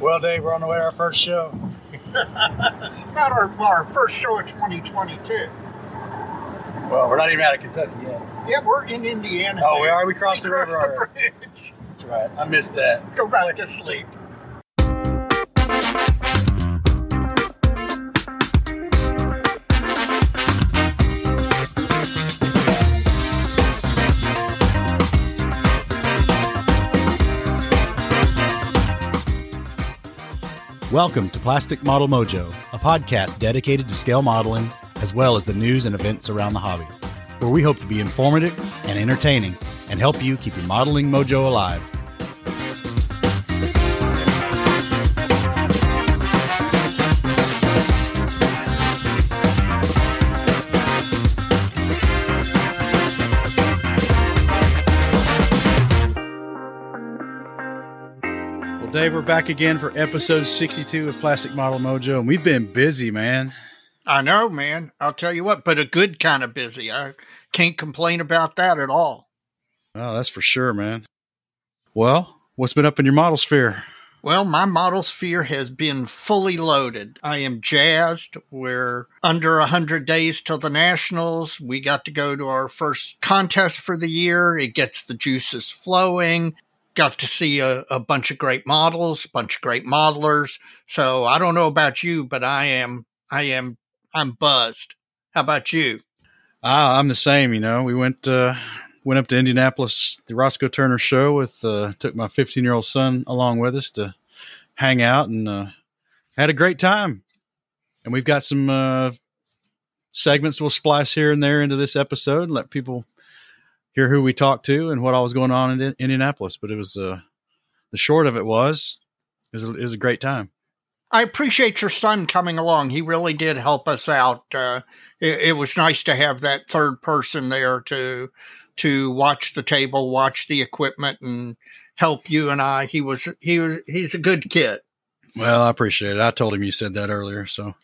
Well, Dave, we're on the way to our first show. Not our, our first show of 2022. Well, we're not even out of Kentucky yet. Yeah, we're in Indiana. Oh, we are? We crossed the river the bridge. That's right. I missed that. Go back to sleep. Welcome to Plastic Model Mojo, a podcast dedicated to scale modeling as well as the news and events around the hobby, where we hope to be informative and entertaining and help you keep your modeling mojo alive. Dave, we're back again for episode 62 of Plastic Model Mojo, and we've been busy, man. I know, man. I'll tell you what, but a good kind of busy. I can't complain about that at all. Oh, that's for sure, man. Well, what's been up in your model sphere? Well, my model sphere has been fully loaded. I am jazzed. We're under 100 days till the Nationals. We got to go to our first contest for the year. It gets the juices flowing. Got to see a, a bunch of great models, bunch of great modelers. So I don't know about you, but I am, I am, I'm buzzed. How about you? Ah, I'm the same. You know, we went uh, went up to Indianapolis, the Roscoe Turner show with uh, took my 15 year old son along with us to hang out and uh, had a great time. And we've got some uh, segments we'll splice here and there into this episode and let people hear who we talked to and what all was going on in Indianapolis. But it was uh, the short of it was it was, a, it was a great time. I appreciate your son coming along. He really did help us out. Uh, it, it, was nice to have that third person there to to watch the table, watch the equipment, and help you and I. He was he was he's a good kid. Well, I appreciate it. I told him you said that earlier, so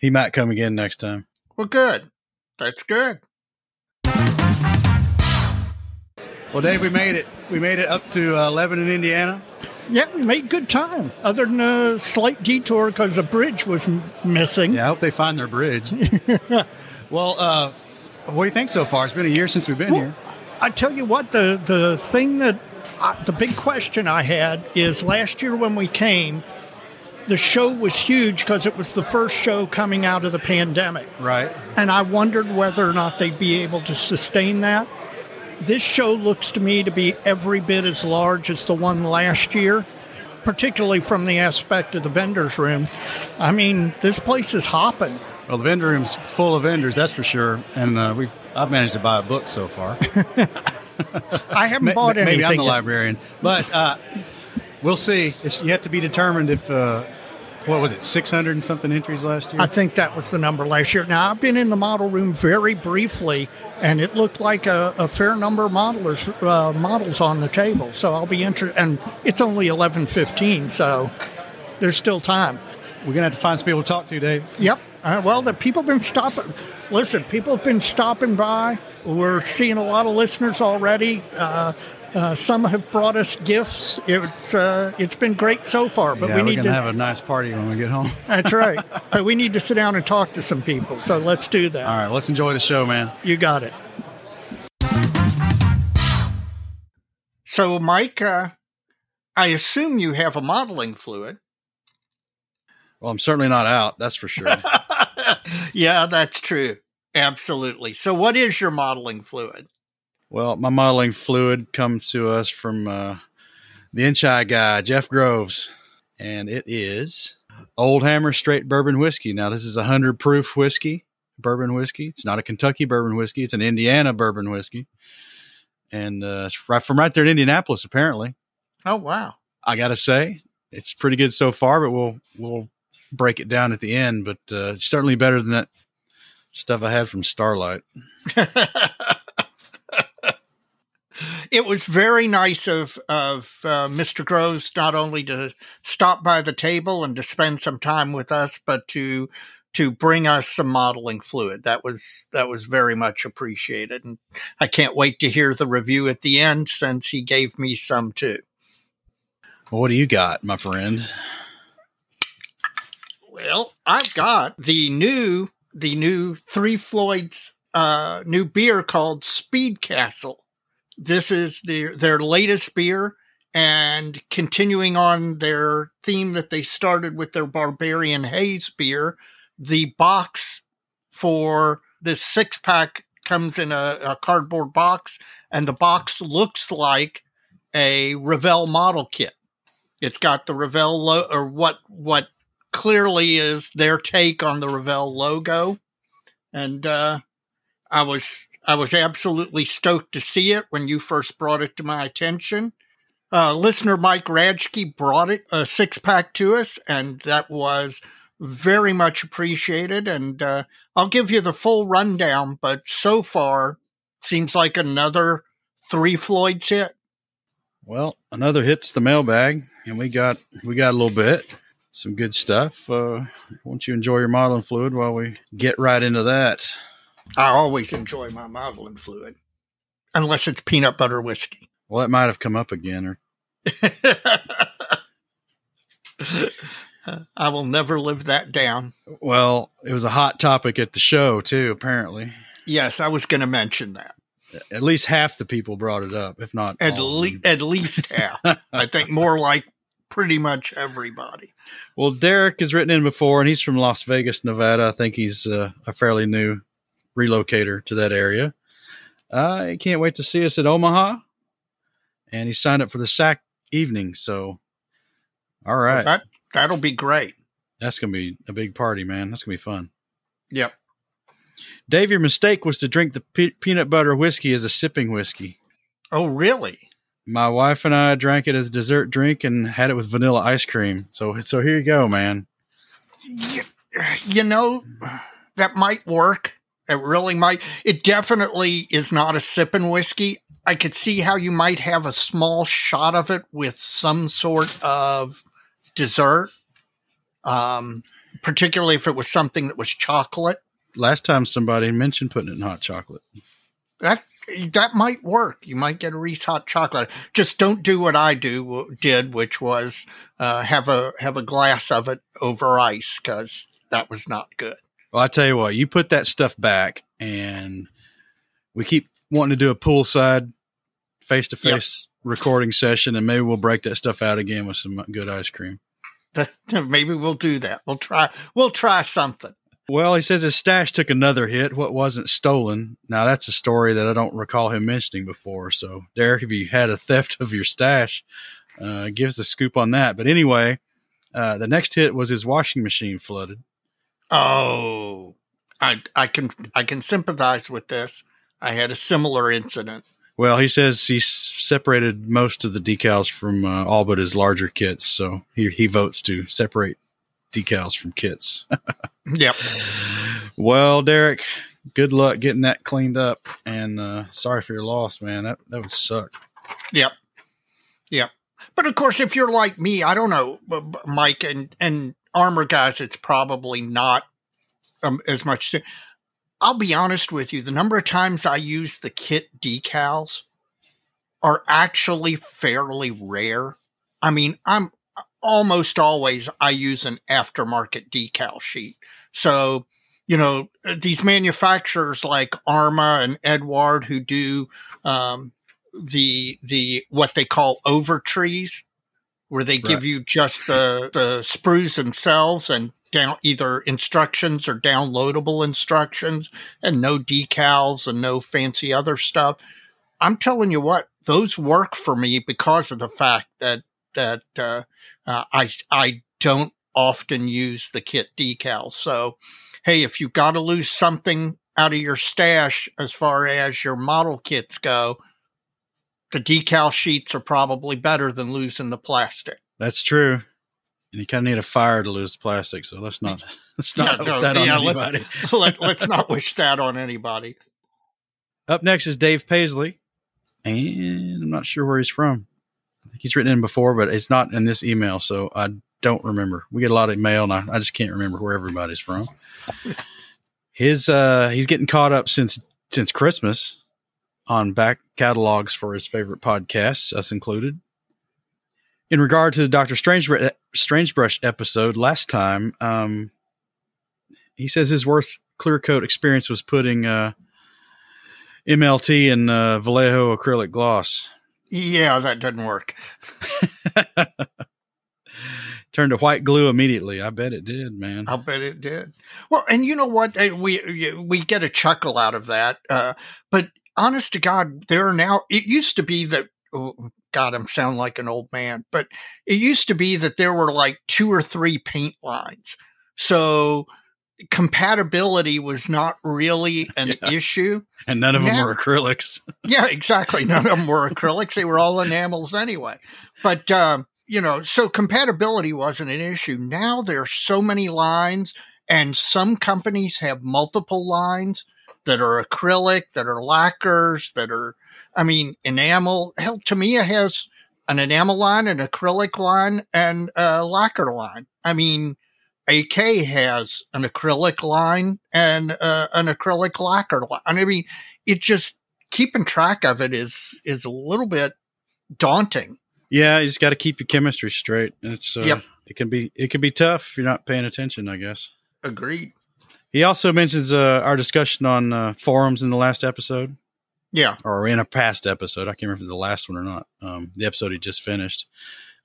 he might come again next time. Well, good. That's good. Well, Dave, we made it. We made it up to uh, Lebanon, Indiana. Yeah, we made good time. Other than a slight detour because the bridge was m- missing. Yeah, I hope they find their bridge. well, uh, what do you think so far? It's been a year since we've been Well, here. I tell you what, the the thing that I, the big question I had is last year when we came, the show was huge because it was the first show coming out of the pandemic, Right. and I wondered whether or not they'd be able to sustain that. This show looks to me to be every bit as large as the one last year, particularly from the aspect of the vendors room. I mean, this place is hopping. Well, the vendor room's full of vendors, that's for sure. And uh, we've I've managed to buy a book so far. I haven't bought ma- anything. Maybe I'm the yet. librarian, but uh, we'll see. It's yet to be determined if uh, what was it, 600 and something entries last year. I think that was the number last year. Now, I've been in the model room very briefly, and it looked like a, a fair number of modelers, uh, models on the table. So I'll be interested. And it's only eleven fifteen, so there's still time. We're gonna have to find some people to talk to, Dave. Yep. Uh, well, the people have been stopping. Listen, people have been stopping by. We're seeing a lot of listeners already. Uh, uh, some have brought us gifts. It's uh, it's been great so far, but yeah, we need to. have a nice party when we get home. that's right. But we need to sit down and talk to some people. So let's do that. All right, let's enjoy the show, man. You got it. So, Mike, uh, I assume you have a modeling fluid. Well, I'm certainly not out. That's for sure. yeah, that's true. Absolutely. So, what is your modeling fluid? Well, my modeling fluid comes to us from uh, the Inch High guy, Jeff Groves, and it is Old Hammer Straight Bourbon Whiskey. Now, this is a 100 proof whiskey, bourbon whiskey. It's not a Kentucky bourbon whiskey, it's an Indiana bourbon whiskey. And uh, it's right from right there in Indianapolis, apparently. Oh, wow. I got to say, it's pretty good so far, but we'll, we'll break it down at the end. But uh, it's certainly better than that stuff I had from Starlight. it was very nice of of uh, Mr. Groves not only to stop by the table and to spend some time with us, but to to bring us some modeling fluid. That was that was very much appreciated, and I can't wait to hear the review at the end since he gave me some too. Well, what do you got, my friend? Well, I've got the new the new Three Floyds uh, new beer called Speed Castle. This is their their latest beer, and continuing on their theme that they started with their Barbarian Haze beer. The box for this six pack comes in a, a cardboard box, and the box looks like a Revell model kit. It's got the Revell lo- or what what clearly is their take on the Revell logo, and uh, I was I was absolutely stoked to see it when you first brought it to my attention. Uh, listener Mike Radke brought it a six pack to us, and that was very much appreciated. And uh, I'll give you the full rundown, but so far seems like another three Floyds hit. Well, another hits the mailbag, and we got we got a little bit, some good stuff. Uh, won't you enjoy your modeling fluid while we get right into that? I always enjoy my modeling fluid, unless it's peanut butter whiskey. Well, that might have come up again, or I will never live that down. well, it was a hot topic at the show too. Apparently, Yes, I was going to mention that. at least half the people brought it up, if not At, le- at least half. I think more like pretty much everybody. Well, Derek has written in before, and he's from Las Vegas, Nevada. I think he's uh, a fairly new relocator to that area. Uh, he can't wait to see us at Omaha, and he signed up for the SAC evening. So, all right, That that'll be great. that's gonna be a big party, man. That's gonna be fun. Yep. Dave, your mistake was to drink the pe- peanut butter whiskey as a sipping whiskey. Oh, really? My wife and I drank it as a dessert drink and had it with vanilla ice cream. So, so here you go, man. You, you know, that might work. It really might. It definitely is not a sipping whiskey. I could see how you might have a small shot of it with some sort of dessert, um, particularly if it was something that was chocolate. Last time somebody mentioned putting it in hot chocolate. That that might work. You might get a Reese hot chocolate. Just don't do what I do did, which was uh, have a have a glass of it over ice because that was not good. Well, I tell you what, you put that stuff back, and we keep wanting to do a poolside, face to face recording session, and maybe we'll break that stuff out again with some good ice cream. Maybe we'll do that. We'll try. We'll try something. Well, he says his stash took another hit. What wasn't stolen? Now that's a story that I don't recall him mentioning before. So, Derek, if you had a theft of your stash, uh, give us a scoop on that. But anyway, uh, the next hit was his washing machine flooded. Oh, I I can I can sympathize with this. I had a similar incident. Well, he says he separated most of the decals from uh, all but his larger kits, so he he votes to separate decals from kits. Yep. well, Derek, good luck getting that cleaned up, and uh, sorry for your loss, man. That that would suck. Yep. Yep. But of course, if you're like me, I don't know, Mike and and armor guys, it's probably not um, as much. I'll be honest with you. The number of times I use the kit decals are actually fairly rare. I mean, I'm almost always I use an aftermarket decal sheet. So, you know, these manufacturers like Arma and Eduard who do um, the the what they call over trees, where they give Right. you just the the sprues themselves and down either instructions or downloadable instructions and no decals and no fancy other stuff. I'm telling you what, those work for me because of the fact that that uh, uh, I I don't often use the kit decals. So, hey, if you've got to lose something out of your stash as far as your model kits go, the decal sheets are probably better than losing the plastic. That's true. And you kind of need a fire to lose the plastic, so let's not let's not Yeah, no, that on yeah, let's- anybody. Let, let's not wish that on anybody. Up next is Dave Paisley, and I'm not sure where he's from. I think he's written in before, but it's not in this email, so I don't remember. We get a lot of mail, and I, I just can't remember where everybody's from. His uh, he's getting caught up since since Christmas on back catalogs for his favorite podcasts, us included. in regard to the Doctor Strange Strangebrush episode last time, um, he says his worst clear coat experience was putting uh, MLT in uh, Vallejo acrylic gloss. Yeah, that doesn't work. Turned to white glue immediately. I bet it did, man. I'll bet it did. Well, and you know what? We we get a chuckle out of that. Uh, but honest to God, there are now. It used to be that. Oh, God, I'm sound like an old man, but it used to be that there were like two or three paint lines. So compatibility was not really an Yeah. issue. And none of them were acrylics. Yeah, exactly. None of them were acrylics. They were all enamels anyway. But, um, you know, so compatibility wasn't an issue. Now there's so many lines, and some companies have multiple lines that are acrylic, that are lacquers, that are, I mean, enamel. Hell, Tamiya has an enamel line, an acrylic line, and a lacquer line. I mean, AK has an acrylic line and uh, an acrylic lacquer line. I mean, it just keeping track of it is is a little bit daunting. Yeah, you just got to keep your chemistry straight. It's uh, Yep. It can be it can be tough if you're not paying attention. I guess. Agreed. He also mentions uh, our discussion on uh, forums in the last episode, Yeah. or in a past episode. I can't remember if it was the last one or not. Um, the episode he just finished.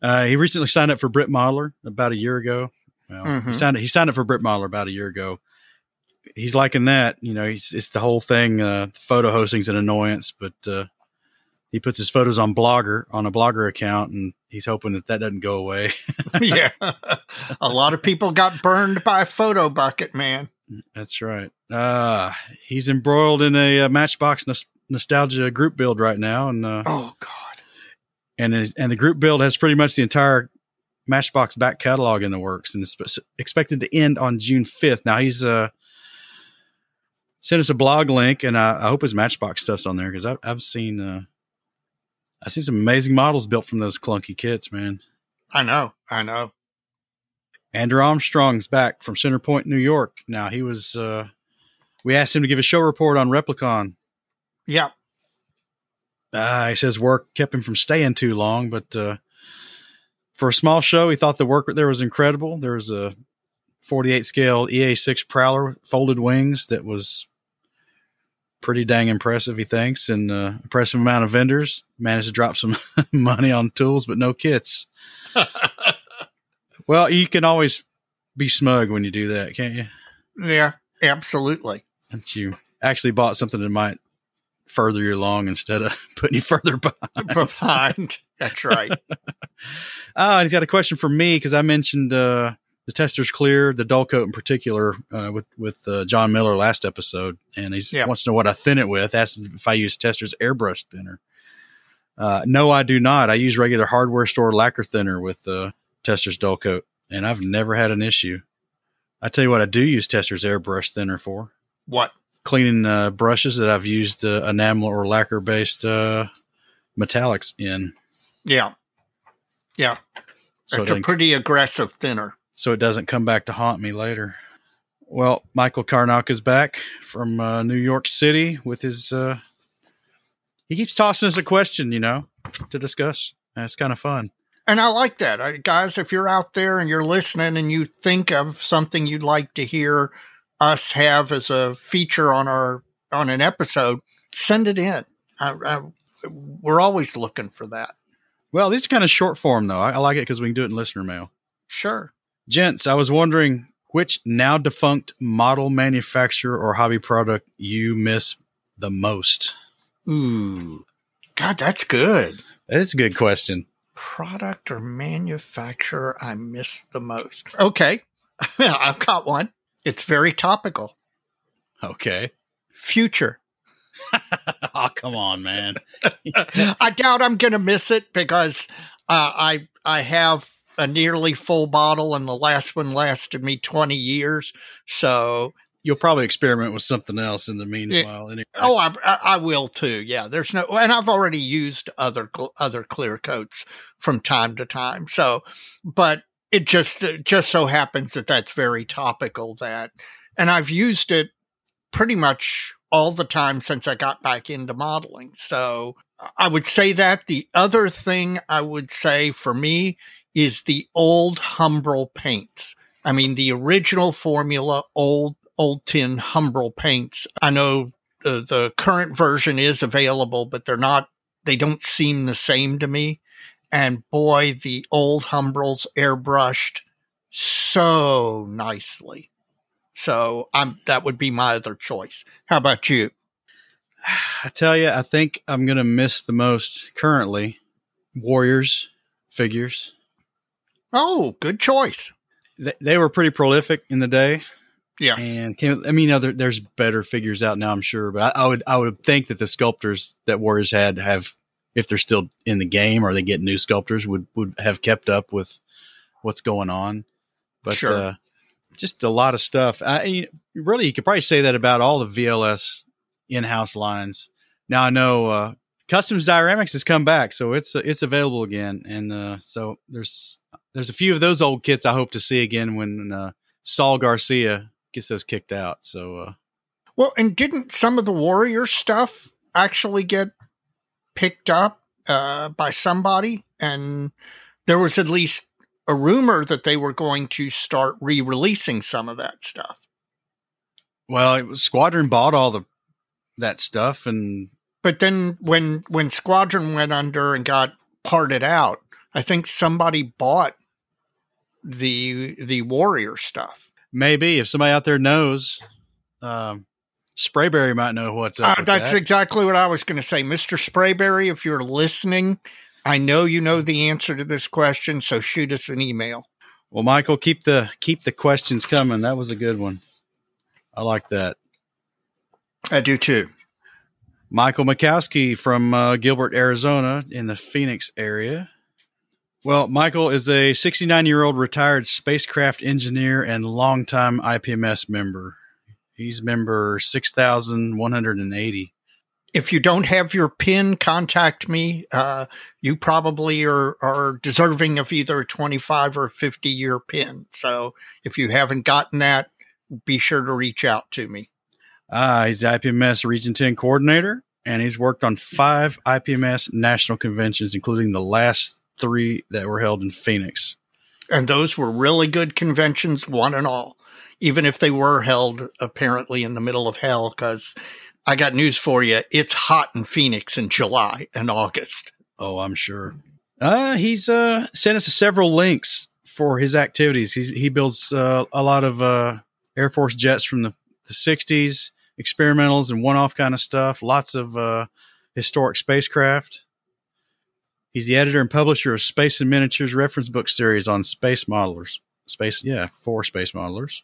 Uh, he recently signed up for Britmodeller about a year ago. Well, he Mhm. signed he signed up for Britmodeller about a year ago. He's liking that. You know, he's it's the whole thing. Uh, photo hosting's an annoyance, but uh, he puts his photos on Blogger on a Blogger account, and he's hoping that that doesn't go away. yeah. a lot of people got burned by Photobucket, man. That's right. Uh, he's embroiled in a, uh Matchbox nos- nostalgia group build right now, and uh, Oh God. and is- and the group build has pretty much the entire Matchbox back catalog in the works, and it's expected to end on June fifth. Now he's uh sent us a blog link, and I, I hope his Matchbox stuff's on there because I've I've seen uh I've seen some amazing models built from those clunky kits, man. I know. I know. Andrew Armstrong's back from Center Point, New York. Now he was. uh We asked him to give a show report on Replicon. Yeah. Uh, he says work kept him from staying too long, but uh, for a small show, he thought the work there was incredible. There was a 48 scale EA6 Prowler folded wings that was pretty dang impressive, he thinks, and uh, impressive amount of vendors managed to drop some money on tools, but no kits. Well, you can always be smug when you do that, can't you? yeah. Absolutely. That you actually bought something that might further you along instead of putting you further behind. Behind. That's right. And he's got a question for me because I mentioned uh, the Testors clear, the dull coat in particular, uh, with with uh, John Miller last episode, and he Yeah. wants to know what I thin it with. Asked if I use Testors airbrush thinner. Uh, no, I do not. I use regular hardware store lacquer thinner with uh, Testors dull coat, and I've never had an issue. I tell you what, I do use Testors airbrush thinner for what? cleaning uh, brushes that I've used uh, enamel or lacquer based uh, metallics in. Yeah. Yeah. So it, it's a pretty aggressive thinner. so it doesn't come back to haunt me later. Well, Michael Karnak is back from uh, New York City with his. Uh, he keeps tossing us a question, you know, to discuss. It's kind of fun. And I like that. I, guys, if you're out there and you're listening and you think of something you'd like to hear us have as a feature on our on an episode, send it in. I, I, we're always looking for that. Well, these are kind of short form, though. I, I like it because we can do it in listener mail. Sure. Gents, I was wondering which now defunct model manufacturer or hobby product you miss the most. Ooh. God, that's good. That is a good question. Product or manufacturer I miss the most. Okay. I've got one. It's very topical. Okay. Future. oh, come on, man. I doubt I'm going to miss it because uh, I I have a nearly full bottle, and the last one lasted me 20 years. So, You'll probably experiment with something else in the eh, meanwhile. Anyway. oh, I, I will too. Yeah, there's no, and I've already used other other clear coats from time to time. So, but it just it just so happens that that's very topical. That, and I've used it pretty much all the time since I got back into modeling. So I would say that. The other thing I would say for me is the old Humbrol paints. I mean, the original formula, old old tin Humbrol paints. I know the, the current version is available, but they're not. They don't seem the same to me. And boy, the old Humbrols airbrushed so nicely. So I'm that would be my other choice. How about you? I tell you, I think I'm going to miss the most currently Warriors figures. Oh, good choice. They, they were pretty prolific in the day. Yes. And came, I mean, you know, there, there's better figures out now, I'm sure, but I, I, would I would think that the sculptors that Warriors had have, if they're still in the game or they get new sculptors, would would have kept up with what's going on. But Sure. uh, just a lot of stuff. I, really, you could probably say that about all the VLS in-house lines. Now I know uh, Customs Dioramics has come back, so it's it's available again, and uh, so there's there's a few of those old kits I hope to see again when uh, Saul Garcia gets those kicked out. So uh, Well, and didn't some of the warrior stuff actually get picked up uh, by somebody? And there was at least a rumor that they were going to start re-releasing some of that stuff. well, it was, Squadron bought all the that stuff, and But then when when Squadron went under and got parted out, I think somebody bought the the warrior stuff. Maybe if somebody out there knows, um, Sprayberry might know what's up. Uh, that's that. exactly what I was going to say, Mister Sprayberry. If you're listening, I know you know the answer to this question, so shoot us an email. Well, Michael, keep the keep the questions coming. That was a good one. I like that. I do too. Michael Mackowski from uh, Gilbert, Arizona, in the Phoenix area. Well, Michael is a 69 year old retired spacecraft engineer and longtime IPMS member. He's member 6,180. If you don't have your pin, contact me. Uh, you probably are, are deserving of either a 25 or 50 year pin. So if you haven't gotten that, be sure to reach out to me. Ah, he's the IPMS Region 10 coordinator, and he's worked on five IPMS national conventions, including the last three that were held in Phoenix. And those were really good conventions, one and all, even if they were held apparently in the middle of hell. Because I got news for you it's hot in Phoenix in July and August. Oh, I'm sure. Uh, he's uh, sent us several links for his activities. He's, he builds uh, a lot of uh, Air Force jets from the, the 60s, experimentals and one off kind of stuff, lots of uh, historic spacecraft. He's the editor and publisher of Space and Miniatures reference book series on space modelers. Space, yeah, for space modelers.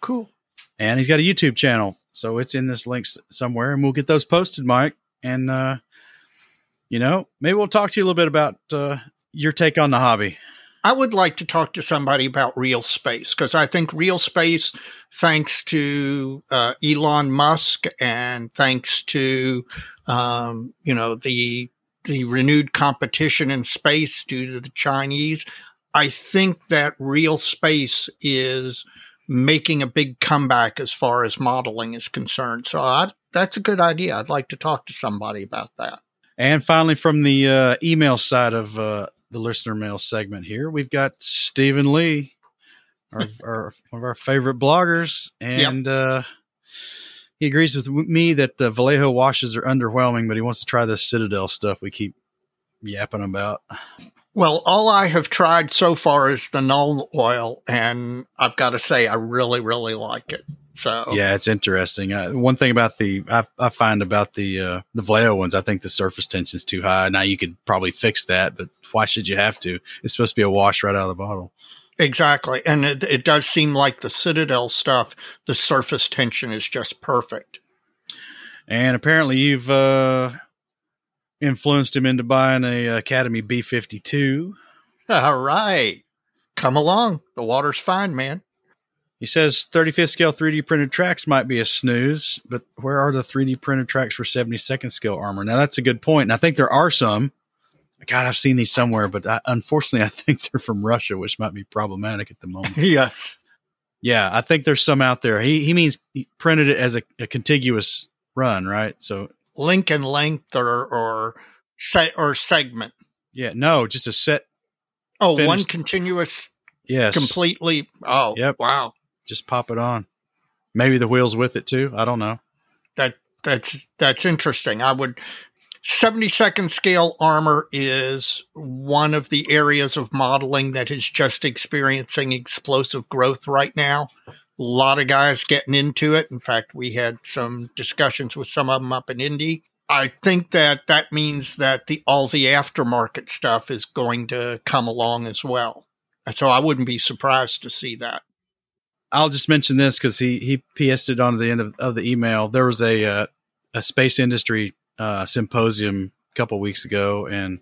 Cool. And he's got a YouTube channel. So it's in this link somewhere, and we'll get those posted, Mike. And, uh, you know, maybe we'll talk to you a little bit about uh, your take on the hobby. I would like to talk to somebody about real space because I think real space, thanks to uh, Elon Musk and thanks to um, you know the the renewed competition in space due to the Chinese, I think that real space is making a big comeback as far as modeling is concerned. So I, that's a good idea. I'd like to talk to somebody about that. And finally, from the uh, email side of uh, the listener mail segment here, we've got Stephen Lee, our, our one of our favorite bloggers, and uh, he agrees with me that uh, Vallejo washes are underwhelming, but he wants to try this Citadel stuff we keep yapping about. Well, all I have tried so far is the Nuln Oil, and I've got to say, I really, really like it. So, Yeah, it's interesting. Uh, one thing about the I, I find about the uh, the Vallejo ones, I think the surface tension is too high. Now you could probably fix that, but why should you have to? It's supposed to be a wash right out of the bottle. Exactly. And it, it does seem like the Citadel stuff, the surface tension is just perfect. And apparently, you've uh, influenced him into buying a Academy B fifty two. All right. Come along. The water's fine, man. He says 35th scale 3D printed tracks might be a snooze, but where are the 3D printed tracks for 72nd scale armor? Now that's a good point, and I think there are some. God, I've seen these somewhere, but I, unfortunately, I think they're from Russia, which might be problematic at the moment. Yes. yeah, I think there's some out there. He he means he printed it as a, a contiguous run, right? So Link and length or, or set or segment. Yeah, no, just a set. Oh, one Finished. continuous, Yes, completely. Oh, Yep. Wow, just pop it on. Maybe the wheels with it too. I don't know. that that's that's interesting. I would. 72nd scale armor is one of the areas of modeling that is just experiencing explosive growth right now. A lot of guys getting into it. In fact, we had some discussions with some of them up in Indy. I think that that means that the all the aftermarket stuff is going to come along as well. So I wouldn't be surprised to see that. I'll just mention this because he he PS'd it on the end of, of the email. There was a uh, a space industry uh, symposium a couple weeks ago, and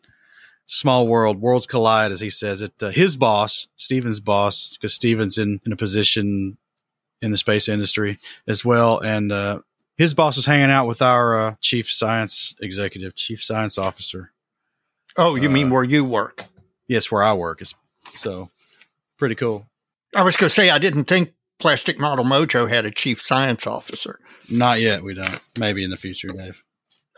small world worlds collide, as he says it. Uh, his boss, Steven's boss, because Steven's in in a position in the space industry as well, and uh, his boss was hanging out with our uh, chief science executive, chief science officer. Oh, you mean Uh, where you work? Yes, where I work is so pretty cool. I was going to say I didn't think Plastic Model Mojo had a chief science officer. Not yet. We don't. Maybe in the future, Dave.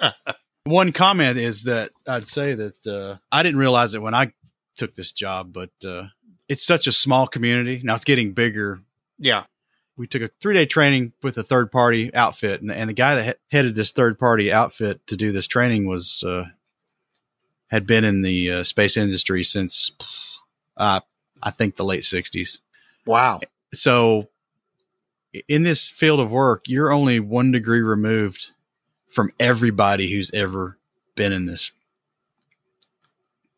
One comment is that I'd say that uh, I didn't realize it when I took this job, but uh, it's such a small community. Now it's getting bigger. Yeah. We took a three day training with a third party outfit, and, and the guy that he- headed this third party outfit to do this training was uh, had been in the uh, space industry since uh, I think the late '60s Wow. so in this field of work you're only one degree removed from everybody who's ever been in this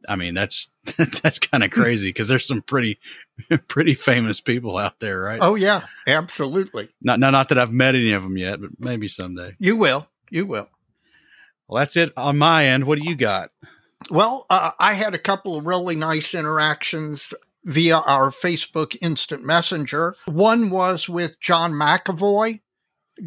i mean that's that's kind of crazy because there's some pretty pretty famous people out there right Oh, yeah. Absolutely. not, not not that i've met any of them yet but maybe someday You will. You will. well that's it on my end what do you got Well, uh, I had a couple of really nice interactions via our Facebook Instant Messenger. One was with John McAvoy.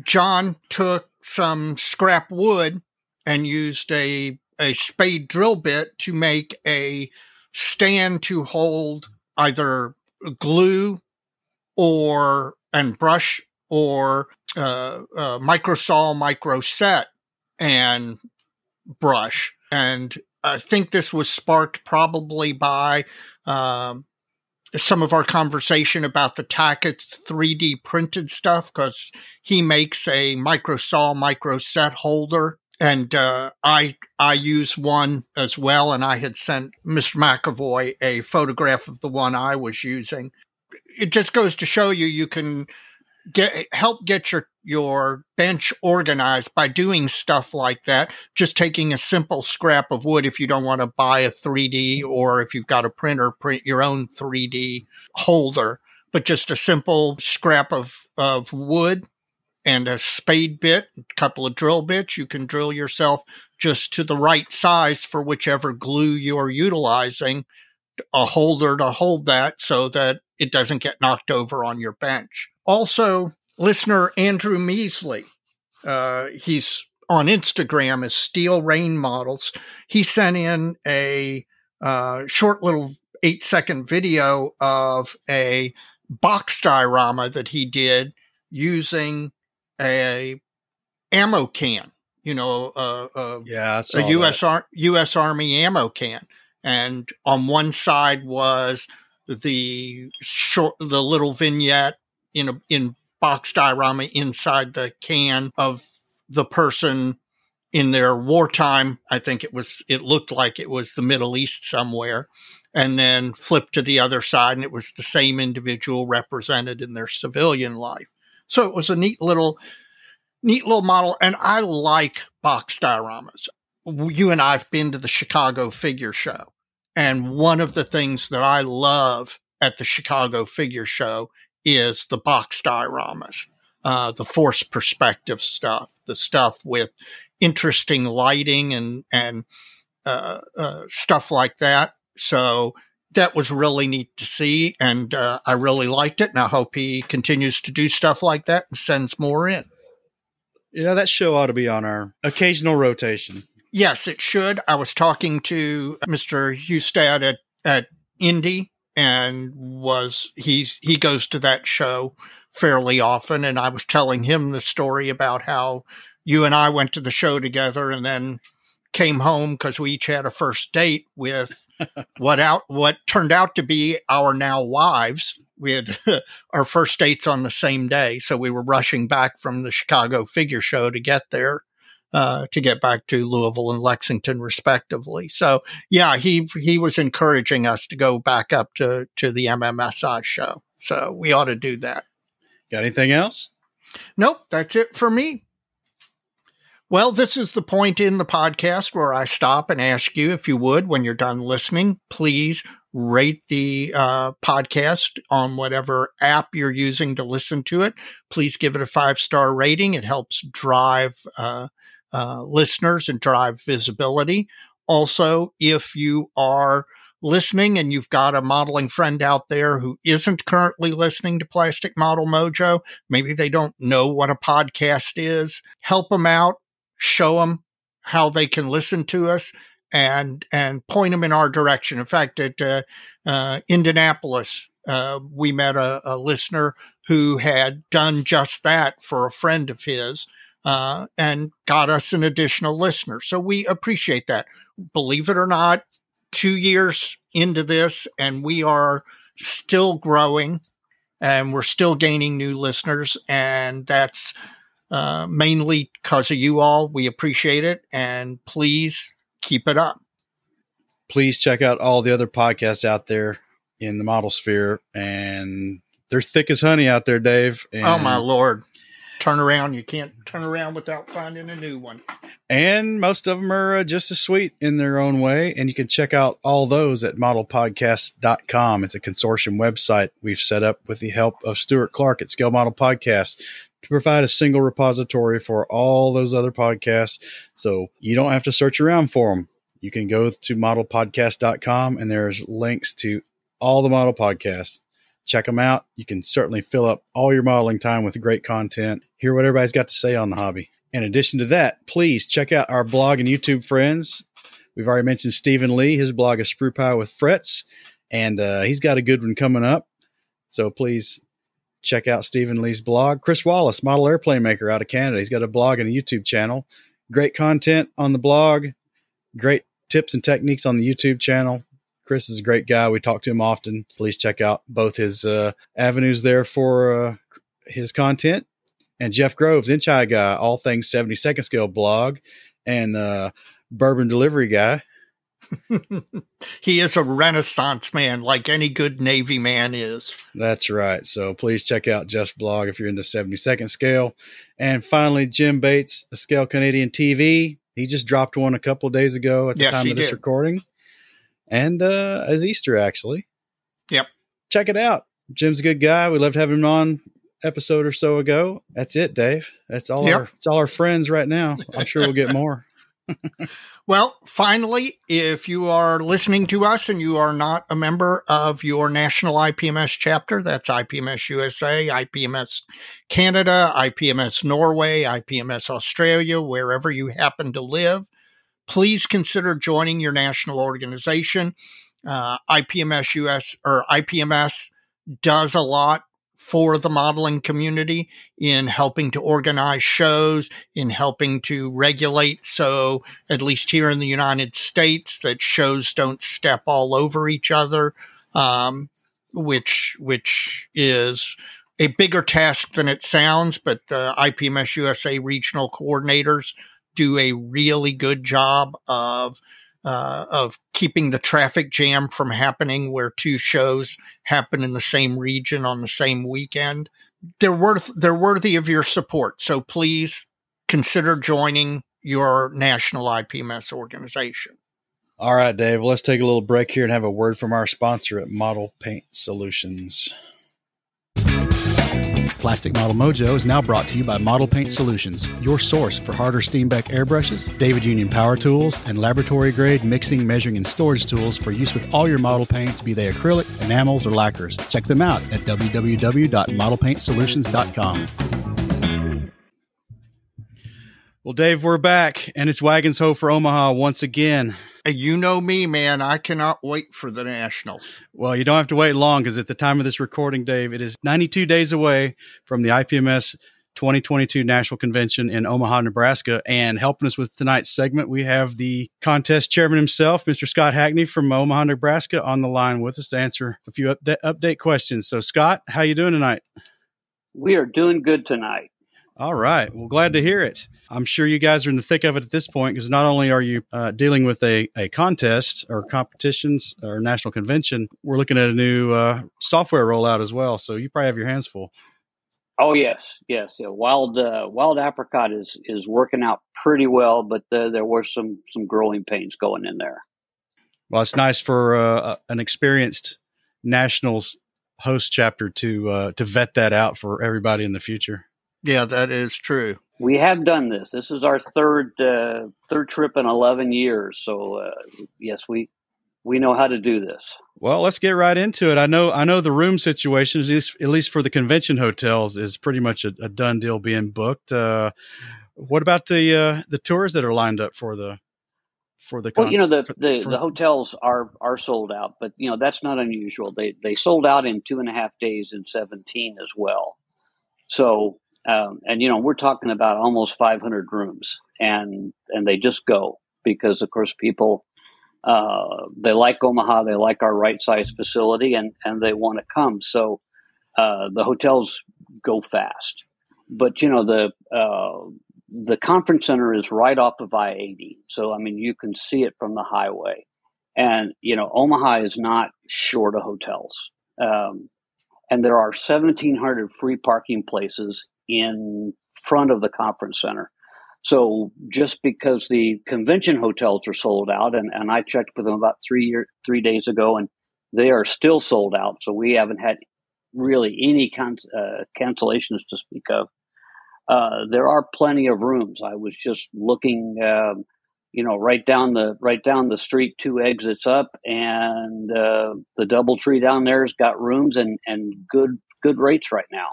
John took some scrap wood and used a, a spade drill bit to make a stand to hold either glue or and brush or uh, uh, microsol micro set and brush. And I think this was sparked probably by um, some of our conversation about the Tackett's 3D printed stuff because he makes a microsol micro set holder. And uh, I I use one as well, and I had sent Mr. McAvoy a photograph of the one I was using. It just goes to show you you can get help get your your bench organized by doing stuff like that just taking a simple scrap of wood if you don't want to buy a 3D or if you've got a printer print your own 3D holder but just a simple scrap of of wood and a spade bit a couple of drill bits you can drill yourself just to the right size for whichever glue you're utilizing a holder to hold that so that it doesn't get knocked over on your bench also listener Andrew Measley. Uh, he's on Instagram as Steel Rain Models. He sent in a uh, short little eight second video of a box diorama that he did using a ammo can. You know, uh, uh, yeah a. U.S. Ar- U.S. Army ammo can, and on one side was the short, the little vignette in a in box diorama inside the can of the person in their wartime. I think it was. It looked like it was the Middle East somewhere, and then flipped to the other side, and it was the same individual represented in their civilian life. So it was a neat little neat little model and i like box dioramas you and i've been to the chicago figure show and one of the things that i love at the chicago figure show is the box dioramas uh, the force perspective stuff the stuff with interesting lighting and and uh, uh, stuff like that. So that was really neat to see and uh, i really liked it and i hope he continues to do stuff like that and sends more in. You know that show ought to be on our occasional rotation Yes, it should. I was talking to uh, Mr. Hustad at, at Indy and was he's he goes to that show fairly often and I was telling him the story about how you and I went to the show together and then came home because we each had a first date with what out what turned out to be our now wives. We had our first dates on the same day, so we were rushing back from the Chicago Figure Show to get there. Uh, to get back to Louisville and Lexington, respectively. So, yeah, he he was encouraging us to go back up to to the MMSI show. So we ought to do that. Got anything else? Nope, that's it for me. Well, this is the point in the podcast where I stop and ask you if you would, when you're done listening, please rate the uh, podcast on whatever app you're using to listen to it. Please give it a five star rating. It helps drive uh, uh, listeners and drive visibility. Also, if you are listening and you've got a modeling friend out there who isn't currently listening to Plastic Model Mojo, maybe they don't know what a podcast is, help them out, show them how they can listen to us and and point them in our direction. In fact, at uh, uh, Indianapolis, uh, we met a, a, listener who had done just that for a friend of his, uh, and got us an additional listener. So we appreciate that. Believe it or not, two years into this, and we are still growing and we're still gaining new listeners. And that's uh, mainly because of you all. We appreciate it. And please keep it up. Please check out all the other podcasts out there in the model sphere. And they're thick as honey out there, Dave. And oh, my Lord turn around. You can't turn around without finding a new one. And most of them are uh, just as sweet in their own way. And you can check out all those at modelpodcast.com. It's a consortium website we've set up with the help of Stuart Clark at Scale Model Podcast to provide a single repository for all those other podcasts. So you don't have to search around for them. You can go to modelpodcast.com and there's links to all the model podcasts check them out. You can certainly fill up all your modeling time with great content, hear what everybody's got to say on the hobby. In addition to that, please check out our blog and YouTube friends. We've already mentioned Stephen Lee. His blog is Sprue Pie with Frets, and uh, he's got a good one coming up. So please check out Stephen Lee's blog. Chris Wallace, model airplane maker out of Canada. He's got a blog and a YouTube channel. Great content on the blog, great tips and techniques on the YouTube channel. Chris is a great guy. We talk to him often. Please check out both his uh, avenues there for uh, his content. And Jeff Groves, Inch High guy, all things 70 second scale blog, and uh, bourbon delivery guy. he is a renaissance man, like any good Navy man is. That's right. So please check out Jeff's blog if you're into 70 second scale. And finally, Jim Bates, a Scale Canadian TV. He just dropped one a couple days ago at the yes, time of this did. recording and uh, as Easter actually. Yep. Check it out. Jim's a good guy. We loved having him on episode or so ago. That's it, Dave. That's all yep. our it's all our friends right now. I'm sure we'll get more. well, finally, if you are listening to us and you are not a member of your national IPMS chapter, that's IPMS USA, IPMS Canada, IPMS Norway, IPMS Australia, wherever you happen to live, please consider joining your national organization. Uh, IPMS US or IPMS does a lot for the modeling community in helping to organize shows, in helping to regulate. So, at least here in the United States, that shows don't step all over each other, um, which which is a bigger task than it sounds. But the IPMS USA regional coordinators do a really good job of uh, of keeping the traffic jam from happening where two shows happen in the same region on the same weekend. They're worth they're worthy of your support. So please consider joining your national IPMS organization. All right, Dave. Let's take a little break here and have a word from our sponsor at Model Paint Solutions. Plastic Model Mojo is now brought to you by Model Paint Solutions, your source for Harder Steenbeck airbrushes, David Union power tools, and laboratory grade mixing, measuring, and storage tools for use with all your model paints, be they acrylic, enamels, or lacquers. Check them out at www.modelpaintsolutions.com. Well, Dave, we're back, and it's Wagons Ho for Omaha once again. You know me, man. I cannot wait for the Nationals. Well, you don't have to wait long because at the time of this recording, Dave, it is 92 days away from the IPMS 2022 National Convention in Omaha, Nebraska. And helping us with tonight's segment, we have the contest chairman himself, Mr. Scott Hackney from Omaha, Nebraska, on the line with us to answer a few update, update questions. So, Scott, how you doing tonight? We are doing good tonight. All right. Well, glad to hear it. I'm sure you guys are in the thick of it at this point because not only are you uh, dealing with a, a contest or competitions or national convention, we're looking at a new uh, software rollout as well. So you probably have your hands full. Oh yes, yes. Yeah. Wild uh, Wild Apricot is is working out pretty well, but uh, there were some some growing pains going in there. Well, it's nice for uh, an experienced nationals host chapter to uh, to vet that out for everybody in the future. Yeah, that is true. We have done this. This is our third uh, third trip in eleven years. So uh, yes, we we know how to do this. Well, let's get right into it. I know I know the room situation, at least, at least for the convention hotels, is pretty much a, a done deal being booked. Uh, what about the uh, the tours that are lined up for the for the? Con- well, you know the for, the, for, the hotels are are sold out, but you know that's not unusual. They they sold out in two and a half days in seventeen as well. So um, and you know we're talking about almost 500 rooms, and and they just go because of course people uh, they like Omaha, they like our right size facility, and and they want to come. So uh, the hotels go fast, but you know the uh, the conference center is right off of I eighty, so I mean you can see it from the highway, and you know Omaha is not short of hotels. Um, and there are 1,700 free parking places in front of the conference center. So just because the convention hotels are sold out, and, and I checked with them about three year, three days ago, and they are still sold out. So we haven't had really any con- uh, cancellations to speak of. Uh, there are plenty of rooms. I was just looking, um, you know, right down the right down the street, two exits up, and uh, the DoubleTree down there's got rooms and and good good rates right now.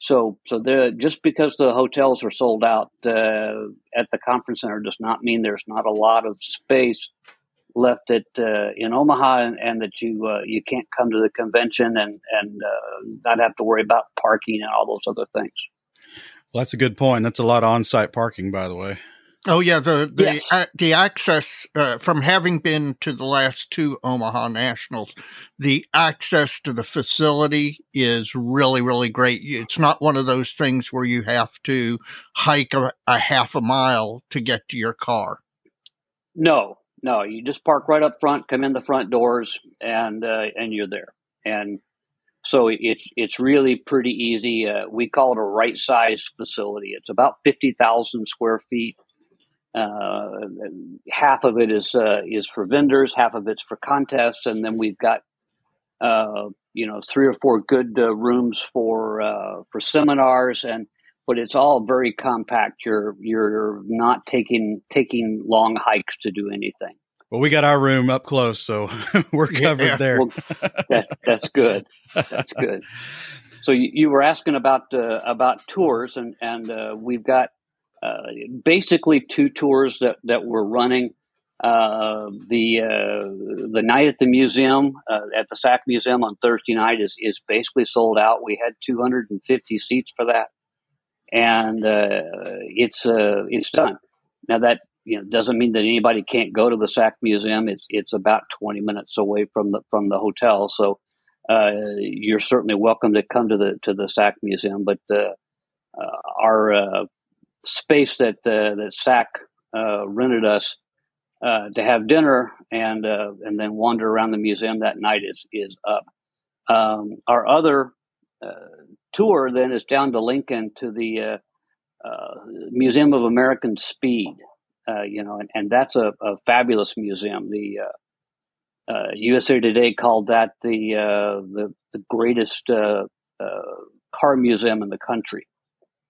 So, so just because the hotels are sold out uh, at the conference center does not mean there's not a lot of space left at uh, in Omaha, and, and that you uh, you can't come to the convention and and uh, not have to worry about parking and all those other things. Well, that's a good point. That's a lot of on-site parking, by the way. Oh yeah, the the Yes. uh, the access uh, from having been to the last two Omaha Nationals, the access to the facility is really really great. It's not one of those things where you have to hike a, a half a mile to get to your car. No, no, you just park right up front, come in the front doors, and uh, and you're there. And so it's it's really pretty easy. Uh, we call it a right size facility. It's about fifty thousand square feet. Uh, half of it is uh, is for vendors, half of it's for contests, and then we've got uh, you know three or four good uh, rooms for uh, for seminars, and but it's all very compact. You're you're not taking taking long hikes to do anything. Well, we got our room up close, so we're covered Yeah. there. Well, that, that's good. That's good. So you, you were asking about uh, about tours, and and uh, we've got basically two tours that that we're running. Uh, the uh, the night at the museum uh, at the SAC Museum on Thursday night is is basically sold out. We had 250 seats for that, and uh, it's uh, it's done. Now that you know doesn't mean that anybody can't go to the SAC Museum. It's it's about 20 minutes away from the from the hotel, so uh, you're certainly welcome to come to the to the SAC Museum. But uh, uh, our uh, space that uh, that SAC uh, rented us uh, to have dinner and uh, and then wander around the museum that night is is up. Um, our other uh, tour then is down to Lincoln to the Museum of American Speed. You know, and, and that's a, a fabulous museum. The USA Today called that the the, the greatest car museum in the country.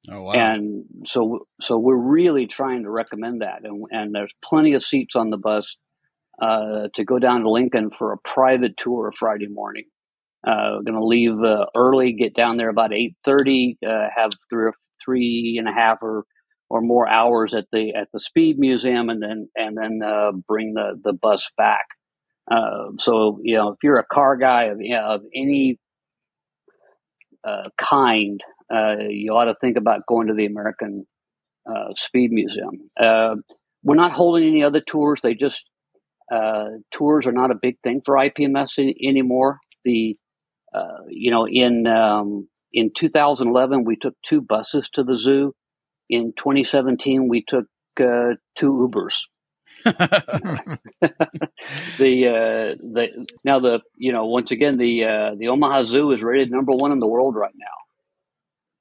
Oh wow! And so, so we're really trying to recommend that, and, and there's plenty of seats on the bus uh, to go down to Lincoln for a private tour Friday morning. Uh, going to leave uh, early, get down there about eight thirty, uh, have three or three and a half or or more hours at the at the Speed Museum, and then and then uh, bring the the bus back. Uh, so you know, if you're a car guy of, you know, of any kind, uh, you ought to think about going to the American uh, Speed Museum. Uh, we're not holding any other tours. They just tours are not a big thing for IPMS anymore. The you know in um, in 2011 we took two buses to the zoo. In 2017 we took two Ubers. the uh, the now the you know once again the uh, the Omaha Zoo is rated number one in the world right now.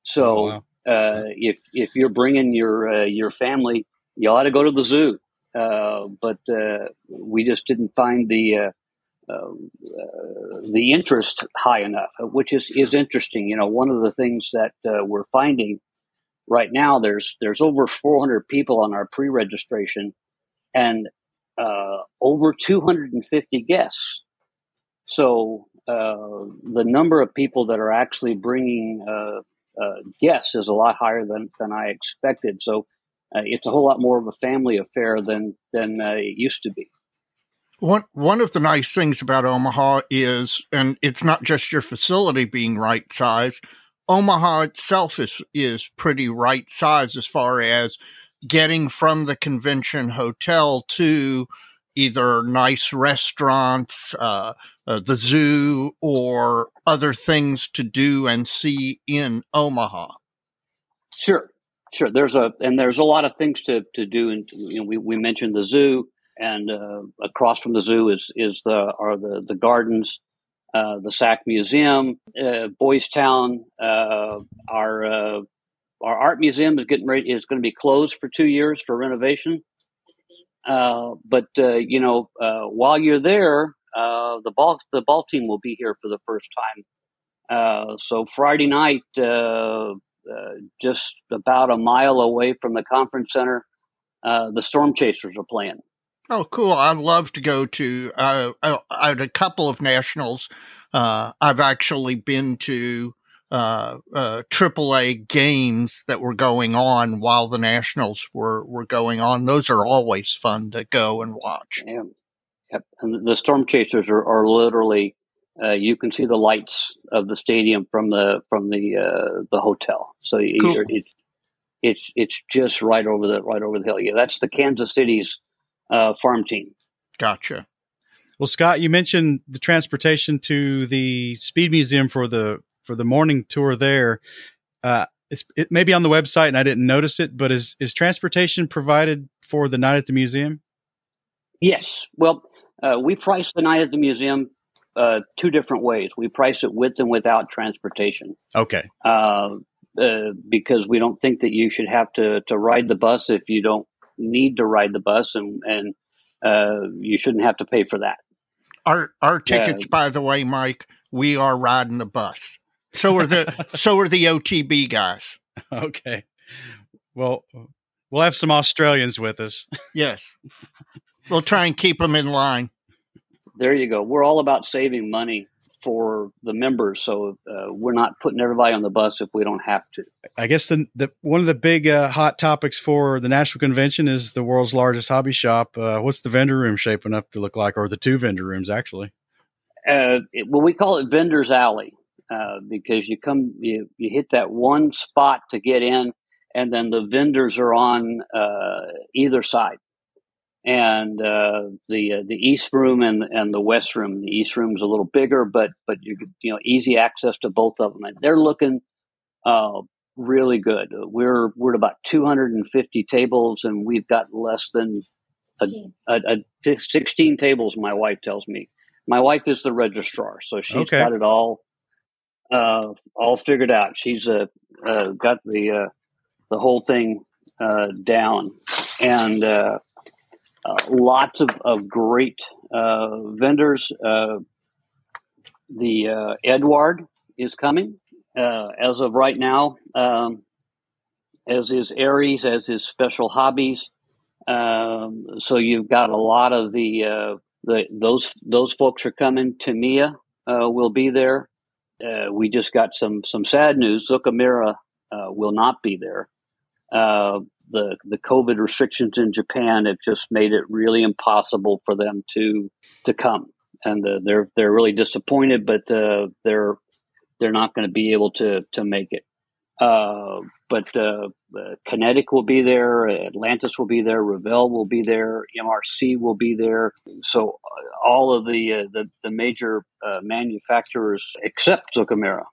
So oh, wow. uh, if if you're bringing your uh, your family, you ought to go to the zoo. Uh, but uh, we just didn't find the the interest high enough, which is is interesting. You know, one of the things that we're finding right now there's there's over 400 people on our pre-registration and uh, over 250 guests. So uh, the number of people that are actually bringing uh, uh guests is a lot higher than, than I expected. So uh, it's a whole lot more of a family affair than than it used to be. One one of the nice things about Omaha is, and it's not just your facility being right size. Omaha itself is is pretty right size as far as getting from the convention hotel to either nice restaurants, uh, uh, the zoo, or other things to do and see in Omaha. Sure, sure. There's a and there's a lot of things to to do, and you know, we we mentioned the zoo, and uh, across from the zoo is is the are the the gardens. Uh, the SAC Museum, uh, Boys Town, uh, our our art museum is getting ready is going to be closed for two years for renovation. Uh, but uh, you know, uh, while you're there, uh, the ball the ball team will be here for the first time. Uh, so Friday night, uh, just about a mile away from the conference center, the Storm Chasers are playing. Oh, cool! I'd love to go to. At a couple of nationals, I've actually been to uh, uh, AAA games that were going on while the Nationals were, were going on. Those are always fun to go and watch. Yeah. Yep. And the Storm Chasers are, are literally, uh, you can see the lights of the stadium from the from the uh, the hotel. So cool. it's it's it's just right over the right over the hill. Yeah, that's the Kansas City's uh, farm team. Gotcha. Well, Scott, you mentioned the transportation to the Speed Museum for the for the morning tour there. Uh, it's, it may be on the website and I didn't notice it, but is is transportation provided for the night at the museum? Yes. Well, uh, we price the night at the museum uh, two different ways. We price it with and without transportation. Okay. Uh, uh because we don't think that you should have to to ride the bus if you don't need to ride the bus, and and uh, you shouldn't have to pay for that. Our our tickets, by the way, Mike, we are riding the bus. So are the so are the OTB guys. Okay. Well, we'll have some Australians with us. yes. We'll try and keep them in line. There you go. We're all about saving money for the members, so uh, we're not putting everybody on the bus if we don't have to. I guess the, the one of the big uh, hot topics for the national convention is the world's largest hobby shop. Uh, what's the vendor room shaping up to look like, or the two vendor rooms actually? Uh, it, well, we call it Vendors Alley. Uh, because you come you, you hit that one spot to get in and then the vendors are on uh, either side. And uh, the uh, the east room and and the west room. The east room is a little bigger but but you you know easy access to both of them. And they're looking uh, really good. We're we're at about 250 tables and we've got less than a, a, a 16 tables my wife tells me. My wife is the registrar so she's okay. got it all uh, all figured out. She's uh, uh, got the uh, the whole thing uh, down, and uh, lots of, of great vendors. the Eduard is coming as of right now, um, as is Aires, as is Special Hobbies. Um, so you've got a lot of the the those those folks are coming. Tamiya will be there uh, we just got some some sad news. Zoukei-Mura uh, will not be there. Uh, the the COVID restrictions in Japan have just made it really impossible for them to to come, and uh, they're they're really disappointed. But uh, they're they're not going to be able to to make it. But uh, uh, Kinetic will be there, Atlantis will be there, Revell will be there, MRC will be there. So uh, all of the uh, the, the major uh, manufacturers except Zoukei-Mura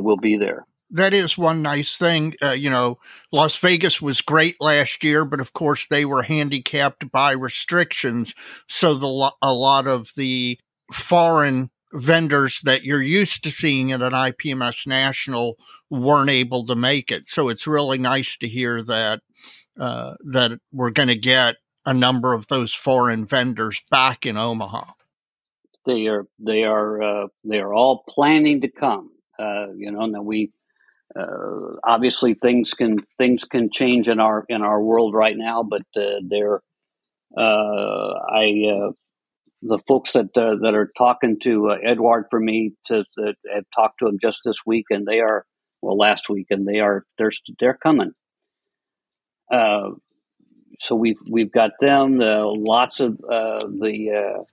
will be there that is one nice thing. Uh, you know, Las Vegas was great last year, but of course they were handicapped by restrictions. So the a lot of the foreign vendors that you're used to seeing at an IPMS National weren't able to make it. So it's really nice to hear that uh, that we're going to get a number of those foreign vendors back in Omaha. They are they are uh, they are all planning to come. Uh, you know, we uh, obviously things can things can change in our in our world right now, but uh, they're uh, I uh, the folks that uh, that are talking to uh, Eduard for me to, to have talked to him just this week, and they are well last week, and they are they're they're coming. so we've we've got them. lots of the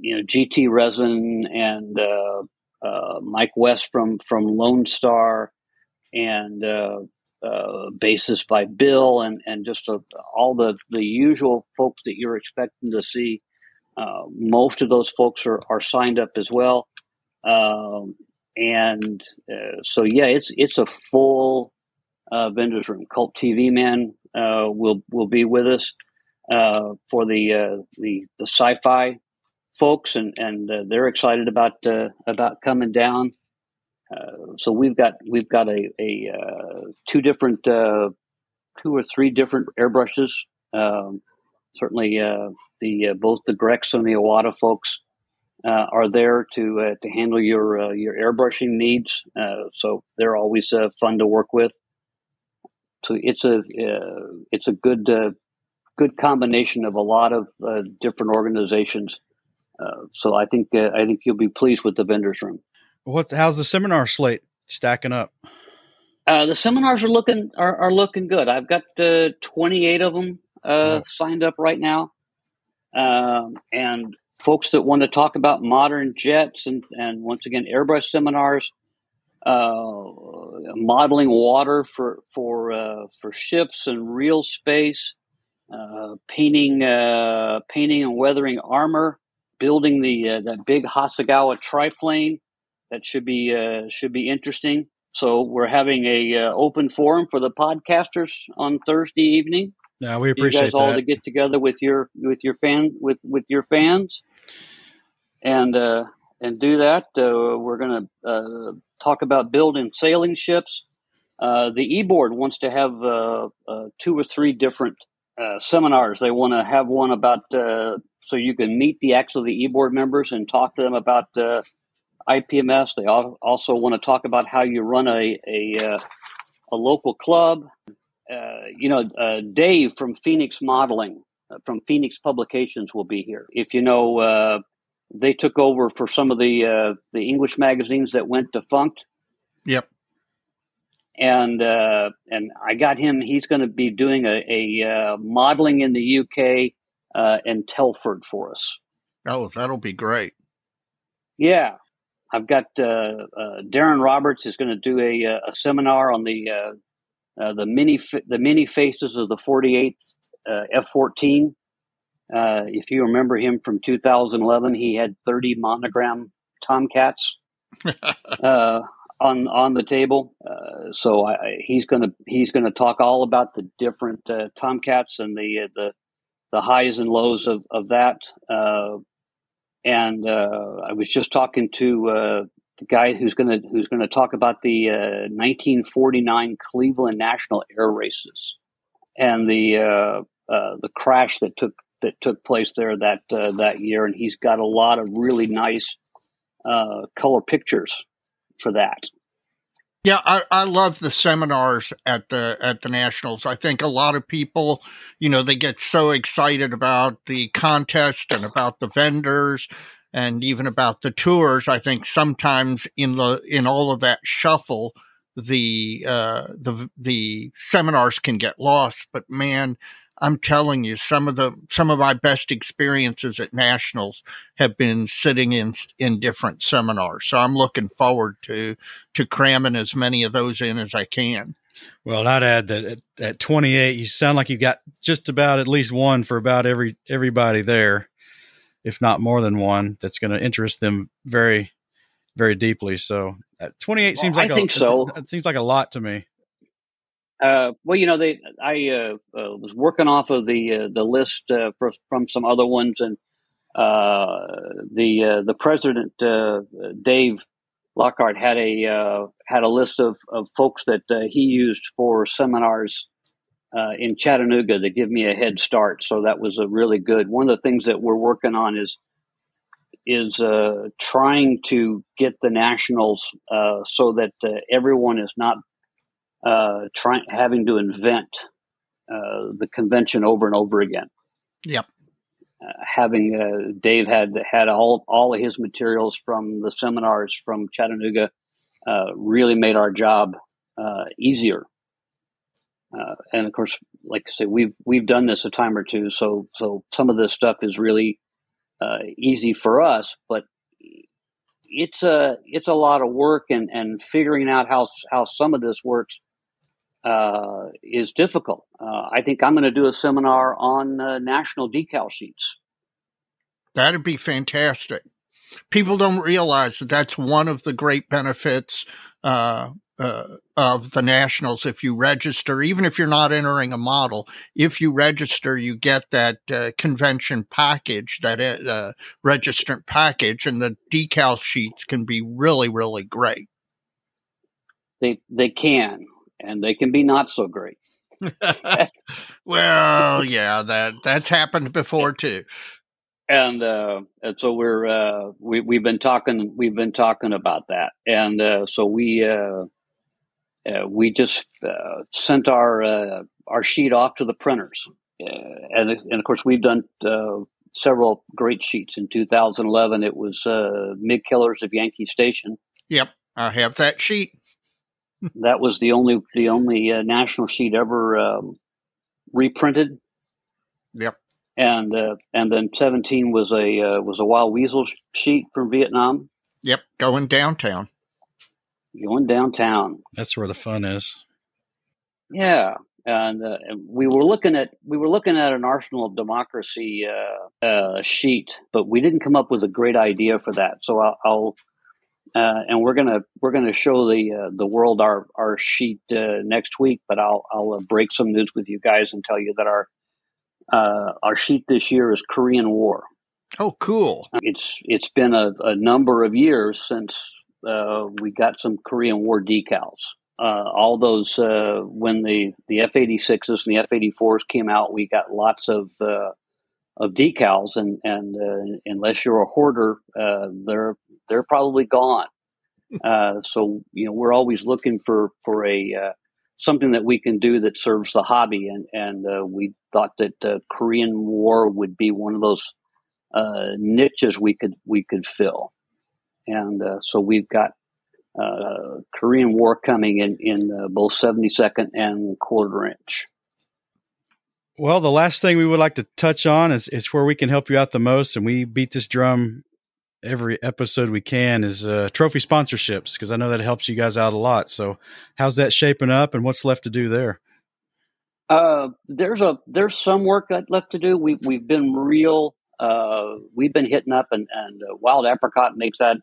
you know GT resin and uh, Mike West from from Lone Star, and uh, uh, bassist by Bill, and and just a, all the the usual folks that you're expecting to see. Uh, most of those folks are, are signed up as well, um, and uh, so yeah, it's it's a full uh, vendors room. Cult TV man will will be with us for the the the sci-fi folks, and and uh, they're excited about uh, about coming down. Uh, so we've got we've got a, a uh, two different uh, two or three different airbrushes. Um, certainly, uh, the both the Grex and the Iwata folks are there to to handle your your airbrushing needs. so they're always fun to work with. So it's a it's a good good combination of a lot of different organizations uh, so I think uh, I think you'll be pleased with the vendors room. What's how's the seminar slate stacking up? Uh, the seminars are looking are, are looking good. I've got uh, 28 of them uh, signed up right now, um, and folks that want to talk about modern jets and and once again airbrush seminars, modeling water for for for ships and real space, painting painting and weathering armor building the uh, that big Hasegawa triplane. That should be uh, should be interesting. So we're having a uh, open forum for the podcasters on Thursday evening. Yeah, we appreciate you guys all that. to get together with your with your fan with with your fans, and uh, and do that. Uh, we're going to uh, talk about building sailing ships. Uh, the e board wants to have uh, uh, two or three different uh, seminars. They want to have one about uh, so you can meet the actual the e-board members and talk to them about uh, IPMS. They also want to talk about how you run a a, uh, a local club. Uh, you know, uh, Dave from Phoenix Modeling from Phoenix Publications will be here. If you know, uh they took over for some of the the English magazines that went defunct. Yep and uh, and I got him. He's going to be doing a, a uh, modeling in the UK uh, and Telford for us. Oh, that'll be great. Yeah, I've got uh, uh, Darren Roberts is going to do a, uh, a seminar on the the mini the mini faces of the 48th F14. if you remember him from 2011, he had 30 monogram Tomcats. on on the table. Uh, so I, he's going to he's to talk all about the different uh, Tomcats and the uh, the the highs and lows of of that. Uh, and uh, I was just talking to uh, the guy who's going to who's going to talk about the uh, 1949 Cleveland National Air Races and the uh, uh, the crash that took that took place there that that year. And he's got a lot of really nice color pictures for that. Yeah, I, I love the seminars at the at the nationals. I think a lot of people, you know, they get so excited about the contest and about the vendors and even about the tours. I think sometimes in the in all of that shuffle, the uh, the the seminars can get lost. But man, I'm telling you, some of the some of my best experiences at nationals have been sitting in in different seminars. So I'm looking forward to to cramming as many of those in as I can. Well, I'd add that at, at 28, you sound like you got just about at least one for about every everybody there, if not more than one. That's going to interest them very, very deeply. So, at 28 seems Well, like I a, think so. It, it seems like a lot to me. Uh, well, you know, they I uh, uh, was working off of the uh, the list uh, for, from some other ones, and uh, the uh, the president uh, Dave Lockhart had a uh, had a list of, of folks that uh, he used for seminars uh, in Chattanooga to give me a head start. So that was a really good. One of the things that we're working on is is uh, trying to get the nationals uh, so that uh, everyone is not uh, trying having to invent uh, the convention over and over again. Yep. Uh, having uh, Dave had had all all of his materials from the seminars from Chattanooga uh, really made our job uh, easier. Uh, and of course, like I say, we've we've done this a time or two, so so some of this stuff is really uh, easy for us, but it's a it's a lot of work, and and figuring out how how some of this works uh, is difficult. Uh, I think I'm going to do a seminar on uh, national decal sheets. That'd be fantastic. People don't realize that that's one of the great benefits uh, uh, of the nationals. If you register, even if you're not entering a model, if you register, you get that uh, convention package, that uh, registrant package, and the decal sheets can be really, really great. They they can, and they can be not so great. well, yeah, that that's happened before too. And, uh, and so we're uh, we we've been talking we've been talking about that, and uh, so we uh, we just uh, sent our uh, our sheet off to the printers, uh, and and of course we've done uh, several great sheets. In 2011, it was uh, Mig Killers of Yankee Station. Yep, I have that sheet. That was the only the only uh, national sheet ever um, reprinted. Yep. And uh, and then 17 was a uh, was a Wild Weasel sheet from Vietnam Yep, going downtown. Going downtown. That's where the fun is. Yeah, and, uh, and we were looking at we were looking at an Arsenal of Democracy uh, uh, sheet, but we didn't come up with a great idea for that. So I'll, I'll uh, and we're gonna we're gonna show the uh, the world our our sheet uh, next week. But I'll I'll uh, break some news with you guys and tell you that our uh, our sheet this year is Korean War. Oh, cool. It's it's been a, a number of years since uh, we got some Korean War decals. Uh, all those uh, when the the F eighty sixes and the F eighty fours came out, we got lots of uh, of decals, and and uh, unless you're a hoarder, uh, they're they're probably gone. Uh, so you know we're always looking for for a uh, something that we can do that serves the hobby, and and uh, we thought that uh, Korean War would be one of those uh, niches we could we could fill, and uh, so we've got uh, Korean War coming in in uh, both seventy second and quarter inch. Well, the last thing we would like to touch on is, is where we can help you out the most, and we beat this drum every episode we can is uh, trophy sponsorships because I know that helps you guys out a lot. So, how's that shaping up, and what's left to do there? Uh, there's a there's some work left to do. We we've been real. Uh, we've been hitting up, and and uh, Wild Apricot makes that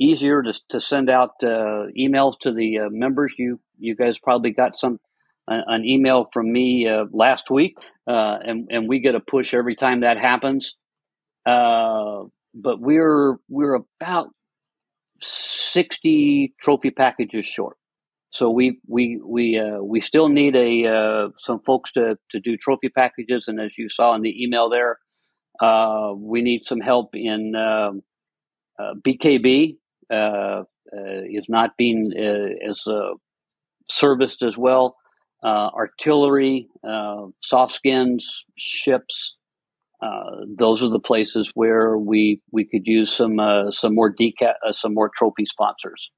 easier to to send out uh, emails to the uh, members. You you guys probably got some an, an email from me uh, last week, uh, and and we get a push every time that happens. Uh, but we're we're about sixty trophy packages short. So we we we uh, we still need a uh, some folks to to do trophy packages, and as you saw in the email there, uh, we need some help in um uh, BKB uh, uh, is not being uh, as uh, serviced as well. Uh, artillery, uh, soft skins, ships. Uh, those are the places where we we could use some uh, some more deca- uh, some more trophy sponsors.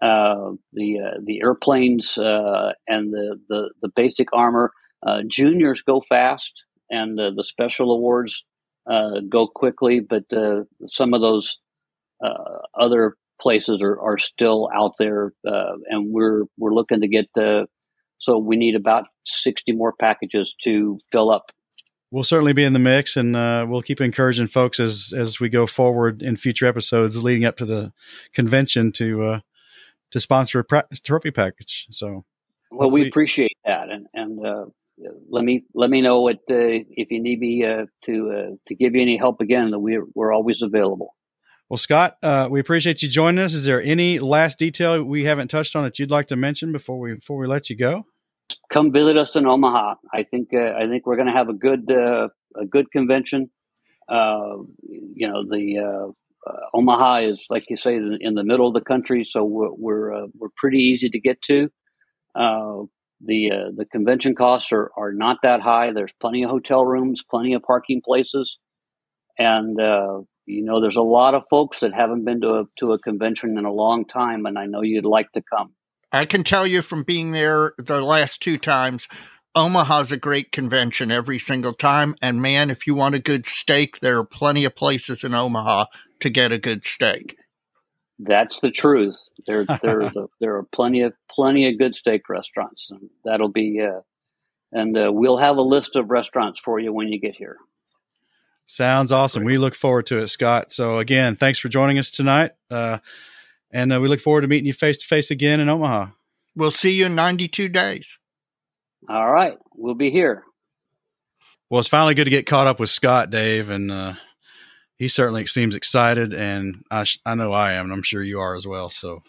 Uh, the uh, the airplanes uh, and the, the the basic armor uh, juniors go fast, and uh, the special awards uh, go quickly, but uh, some of those uh, other places are, are still out there, uh, and we're we're looking to get the. So we need about sixty more packages to fill up. We'll certainly be in the mix, and uh, we'll keep encouraging folks as as we go forward in future episodes leading up to the convention to uh, to sponsor a pra- trophy package. So, well, we appreciate that, and and uh, let me let me know what uh, if you need me uh, to uh, to give you any help again. That we're we're always available. Well, Scott, uh, we appreciate you joining us. Is there any last detail we haven't touched on that you'd like to mention before we before we let you go? Come visit us in Omaha. I think uh, I think we're going to have a good uh, a good convention. Uh, you know, the uh, uh, Omaha is like you say in the middle of the country, so we're we're, we're pretty easy to get to. The the convention costs are, are not that high. There's plenty of hotel rooms, plenty of parking places, and you know there's a lot of folks that haven't been to a to a convention in a long time, and I know you'd like to come. I can tell you from being there the last two times, Omaha's a great convention every single time. And man, if you want a good steak, there are plenty of places in Omaha to get a good steak. That's the truth. There, there's a, there are plenty of plenty of good steak restaurants, and that'll be. Uh, and uh, we'll have a list of restaurants for you when you get here. Sounds awesome. We look forward to it, Scott. So again, thanks for joining us tonight, uh, and uh, we look forward to meeting you face to face again in Omaha. We'll see you in 92 days. All right, we'll be here. Well, it's finally good to get caught up with Scott, Dave, and uh, he certainly seems excited, and I, sh- I know I am, and I'm sure you are as well. So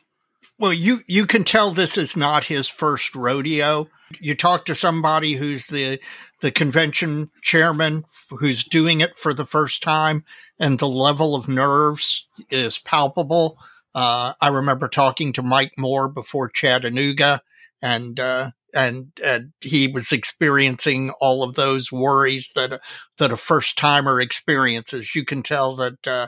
Well, you you can tell this is not his first rodeo. You talk to somebody who's the the convention chairman who's doing it for the first time, and the level of nerves is palpable. Uh, I remember talking to Mike Moore before Chattanooga, and uh, and and he was experiencing all of those worries that that a first timer experiences. You can tell that. Uh,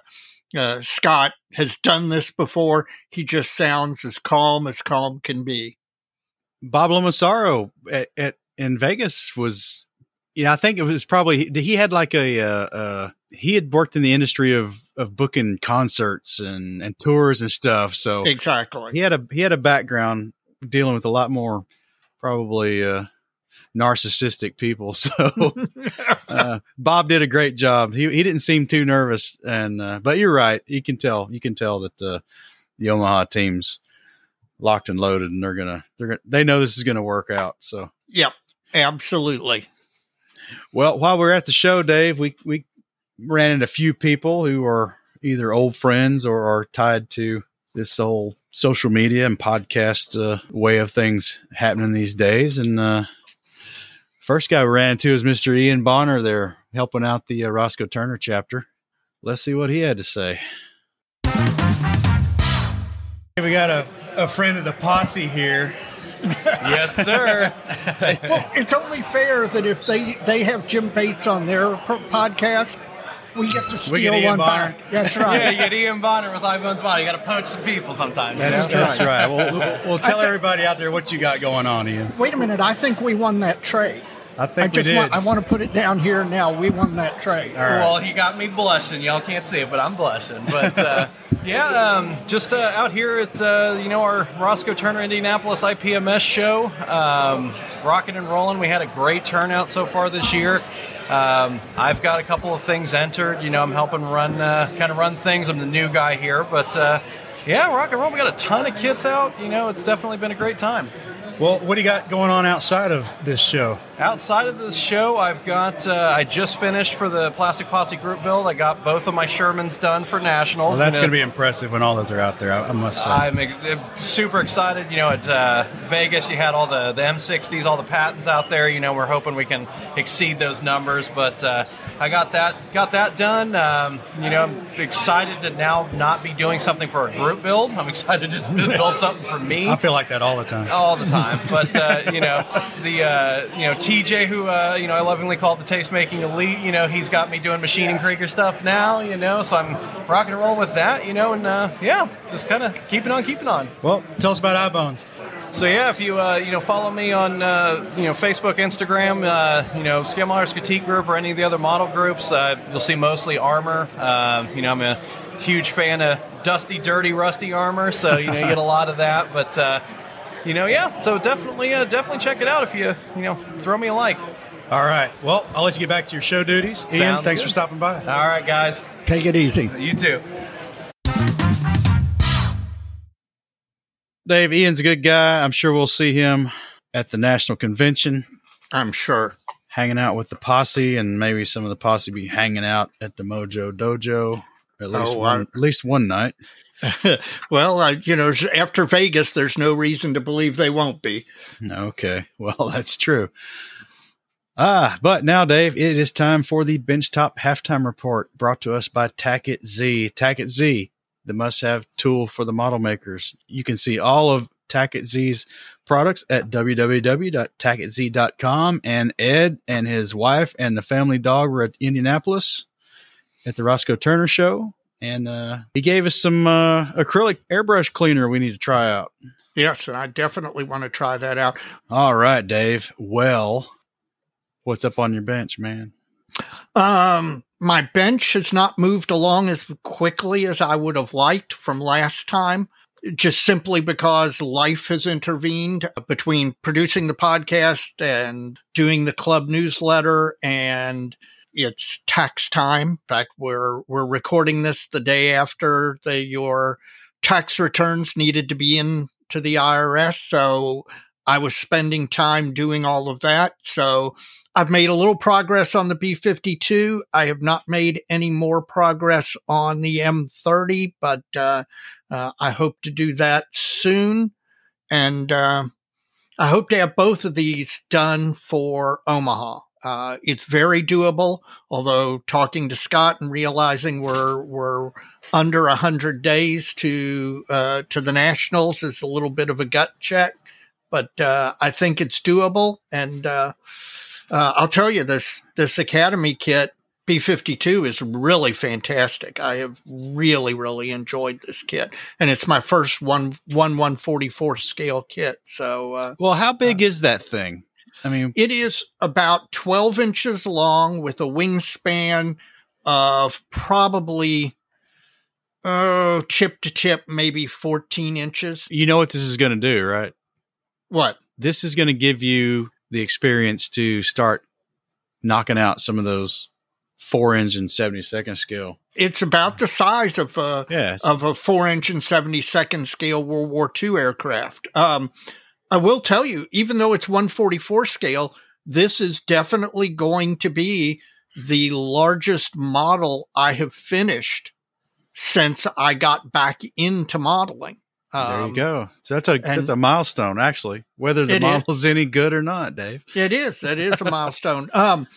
uh, Scott has done this before. He just sounds as calm as calm can be. Bob Lomasaro at, at in Vegas was, yeah, I think it was probably he had like a uh, uh, he had worked in the industry of of booking concerts and and tours and stuff. So Exactly. he had a he had a background dealing with a lot more probably uh, narcissistic people. So uh, Bob did a great job. He he didn't seem too nervous, and uh, but you're right. You can tell you can tell that uh, the Omaha team's locked and loaded, and they're gonna they're gonna they know this is gonna work out. So yep, absolutely. Well, while we're at the show, Dave, we we ran into a few people who are either old friends or are tied to this whole social media and podcast uh, way of things happening these days. And uh, first guy we ran into is Mr. Ian Bonner there helping out the uh, Roscoe Turner chapter. Let's see what he had to say. We got a, a friend of the posse here. yes, sir. Well, it's only fair that if they they have Jim Bates on their pro- podcast, we get to steal get Ian one Bonner. back. That's yeah, you get Ian Bonner with iPhone's body. You got to poach some people sometimes. you That's, know? that's right. Well, we'll, we'll tell I thi- everybody out there what you got going on, Ian. Wait a minute. I think we won that trade. I I think just we did. want I want to put it down here now. We won that trade. All right. Well, he got me blushing. Y'all can't see it, but I'm blushing. But uh, yeah, um, just uh, out here at uh, you know our Roscoe Turner Indianapolis IPMS show, um, rocking and rolling. We had a great turnout so far this year. Um, I've got a couple of things entered. You know, I'm helping run, uh, kind of run things. I'm the new guy here, but uh, yeah, rock and roll. We got a ton of kits out. You know, it's definitely been a great time. Well, what do you got going on outside of this show? Outside of this show, I've got. Uh, I just finished for the Plastic Posse group build. I got both of my Shermans done for nationals. well, that's Gonna- be impressive when all those are out there. I, I must say. I'm ex- super excited. You know, at uh, Vegas, you had all the, the M60s, all the Pattons out there. You know, we're hoping we can exceed those numbers. But uh, I got that got that done. Um, you know, I'm excited to now not be doing something for a group build. I'm excited to just build something for me I feel like that all the time. all the time. But uh, you know, the uh, you know TJ, who uh, you know I lovingly call the taste making elite. You know, he's got me doing Maschinen Krieger stuff now. You know, so I'm rocking and rolling with that. You know, and uh, yeah, just kind of keeping on, keeping on. Well, tell us about iBones. so yeah, if you uh, you know follow me on uh, you know Facebook, Instagram, uh, you know Modelers Critique Group or any of the other model groups, uh, you'll see mostly armor. Uh, you know, I'm a huge fan of dusty, dirty, rusty armor, so you know you get a lot of that. But uh, you know, yeah, so definitely uh, definitely check it out if you you know throw me a like. All right. Well, I'll let you get back to your show duties. Ian, Sounds thanks good. for stopping by. All right, guys, Take it easy. you too. Dave, Ian's a good guy. I'm sure we'll see him at the national convention, I'm sure. hanging out with the posse, and maybe some of the posse be hanging out at the Mojo Dojo at least Oh, one, I- at least one night. well, uh, you know, after Vegas, there's no reason to believe they won't be. Okay, well that's true. Ah, but now, Dave, it is time for the Benchtop Halftime Report, brought to us by Tackett Z. Tackett Z, the must-have tool for the model makers. You can see all of Tackett Z's products at www.tacketz.com. And Ed and his wife and the family dog were at Indianapolis at the Roscoe Turner Show, and uh, he gave us some uh, acrylic airbrush cleaner we need to try out. Yes, and I definitely want to try that out. All right, Dave. Well, what's up on your bench, man? Um, my bench has not moved along as quickly as I would have liked from last time, just simply because life has intervened between producing the podcast and doing the club newsletter and it's tax time. In fact, we're we're recording this the day after the your tax returns needed to be in to the IRS, so I was spending time doing all of that. So I've made a little progress on the B 52. I have not made any more progress on the M30, but uh, uh, I hope to do that soon. And uh, I hope to have both of these done for Omaha. Uh, it's very doable, although talking to Scott and realizing we're we're under a hundred days to uh, to the nationals is a little bit of a gut check, but uh, I think it's doable. And uh, uh, I'll tell you this this Academy kit B fifty two is really fantastic. I have really really enjoyed this kit, and it's my first one one one forty four scale kit. So. Uh, Well, how big is that thing? I mean, it is about 12 inches long with a wingspan of probably, oh, tip to tip, maybe 14 inches. you know what this is going to do, right? What? This is going to give you the experience to start knocking out some of those four engine 70 second scale. It's about the size of a, Yeah. of a four engine 72nd scale World War II aircraft. Um, I will tell you, even though it's 144 scale, this is definitely going to be the largest model I have finished since I got back into modeling. there you Um, go. So that's a that's a milestone, actually. Whether the is. is. any good or not, Dave. It is. It is a milestone. Um,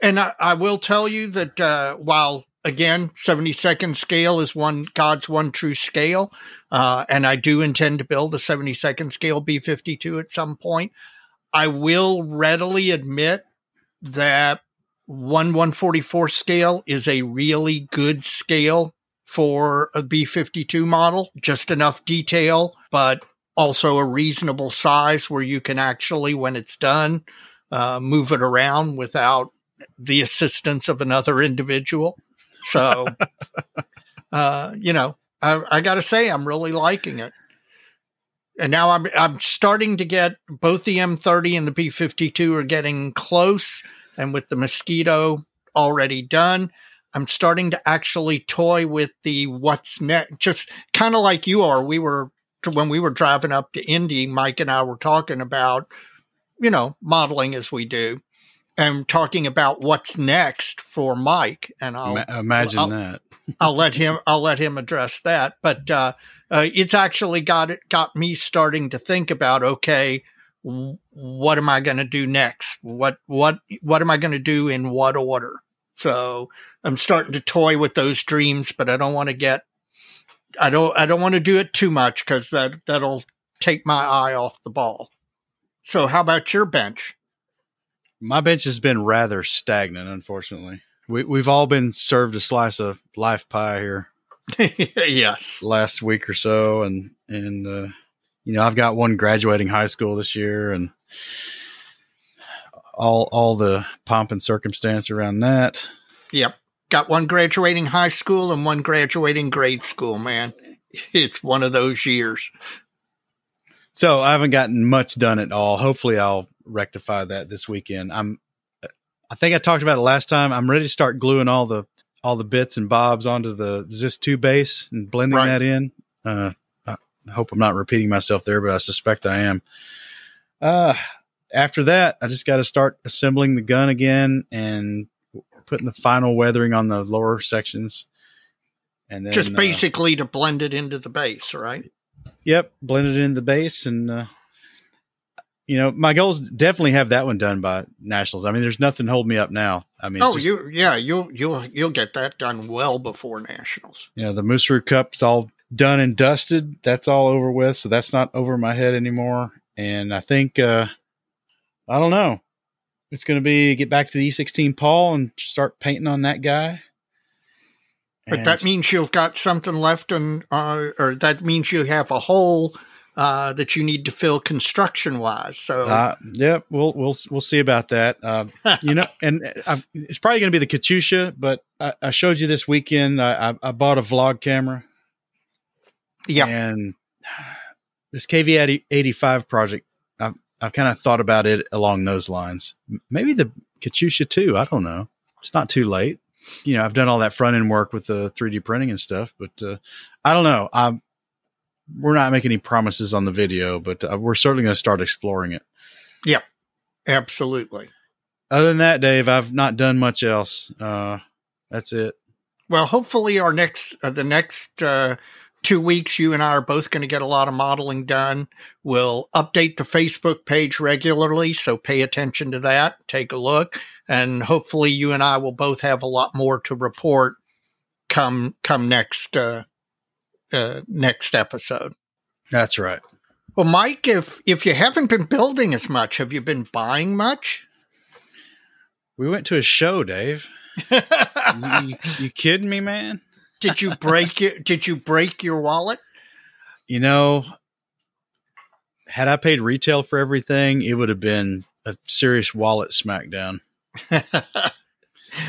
and I, I will tell you that uh, while again, seventy second scale is one God's one true scale, uh, and I do intend to build a seventy second scale B fifty two at some point. I will readily admit that one one forty four scale is a really good scale for a B fifty two model. Just enough detail, but also a reasonable size where you can actually, when it's done, uh, move it around without the assistance of another individual. So, uh, you know, I, I got to say, I'm really liking it. And now I'm I'm starting to get both the M30 and the B 52 are getting close, and with the mosquito already done, I'm starting to actually toy with the what's next. Just kind of like you are. We were when we were driving up to Indy. Mike and I were talking about, you know, modeling as we do, and talking about what's next for Mike. And I'll Ma- imagine I'll- that. I'll let him I'll let him address that. But uh, uh, it's actually got it got me starting to think about okay, w- what am I going to do next? What what what am I going to do in what order? So I'm starting to toy with those dreams, but I don't want to get I don't I don't want to do it too much because that that'll take my eye off the ball. So how about your bench? My bench has been rather stagnant, unfortunately. We, we've all been served a slice of life pie here yes. last week or so, and and uh, you know, I've got one graduating high school this year, and all all the pomp and circumstance around that. Yep. Got one graduating high school and one graduating grade school, man. It's one of those years. So I haven't gotten much done at all. Hopefully, I'll rectify that this weekend. I'm. I think I talked about it last time. I'm ready to start gluing all the all the bits and bobs onto the ZiS-2 base and blending Right. that in. Uh, I hope I'm not repeating myself there, but I suspect I am. Uh, after that, I just got to start assembling the gun again and putting the final weathering on the lower sections. And then Just uh, basically to blend it into the base, right? Yep, blend it in the base, and uh, you know my goals definitely have that one done by nationals. I mean, there's nothing holding me up now. I mean, oh, just, you yeah, you'll you'll you'll get that done well before nationals. you know the Mooseroot Cup's all done and dusted. That's all over with, so that's not over my head anymore. And I think uh, I don't know. It's going to be get back to the E16 Paul and start painting on that guy. But And that means you've got something left, and uh, or that means you have a hole uh, that you need to fill construction wise. So Uh, yep, we'll we'll we'll see about that. Uh, you know, and i it's probably going to be the Katyusha, but I, I showed you this weekend. I, I, bought a vlog camera, yeah, and this KV eighty five project. I've I've kind of thought about it along those lines. Maybe the Katyusha too. I don't know. It's not too late. You know, I've done all that front end work with the three D printing and stuff, but uh, I don't know. I'm we're not making any promises on the video, but uh, we're certainly going to start exploring it. Yep. Absolutely. Other than that, Dave, I've not done much else. Uh, that's it. Well, hopefully, our next uh, the next uh, two weeks, you and I are both going to get a lot of modeling done. We'll update the Facebook page regularly, so pay attention to that. Take a look, and hopefully, you and I will both have a lot more to report come come next uh, next episode. That's right. Well, Mike, if if you haven't been building as much, have you been buying much? We went to a show, Dave. you, you, you kidding me, man? did you break your Did you break your wallet? You know, had I paid retail for everything, it would have been a serious wallet smackdown.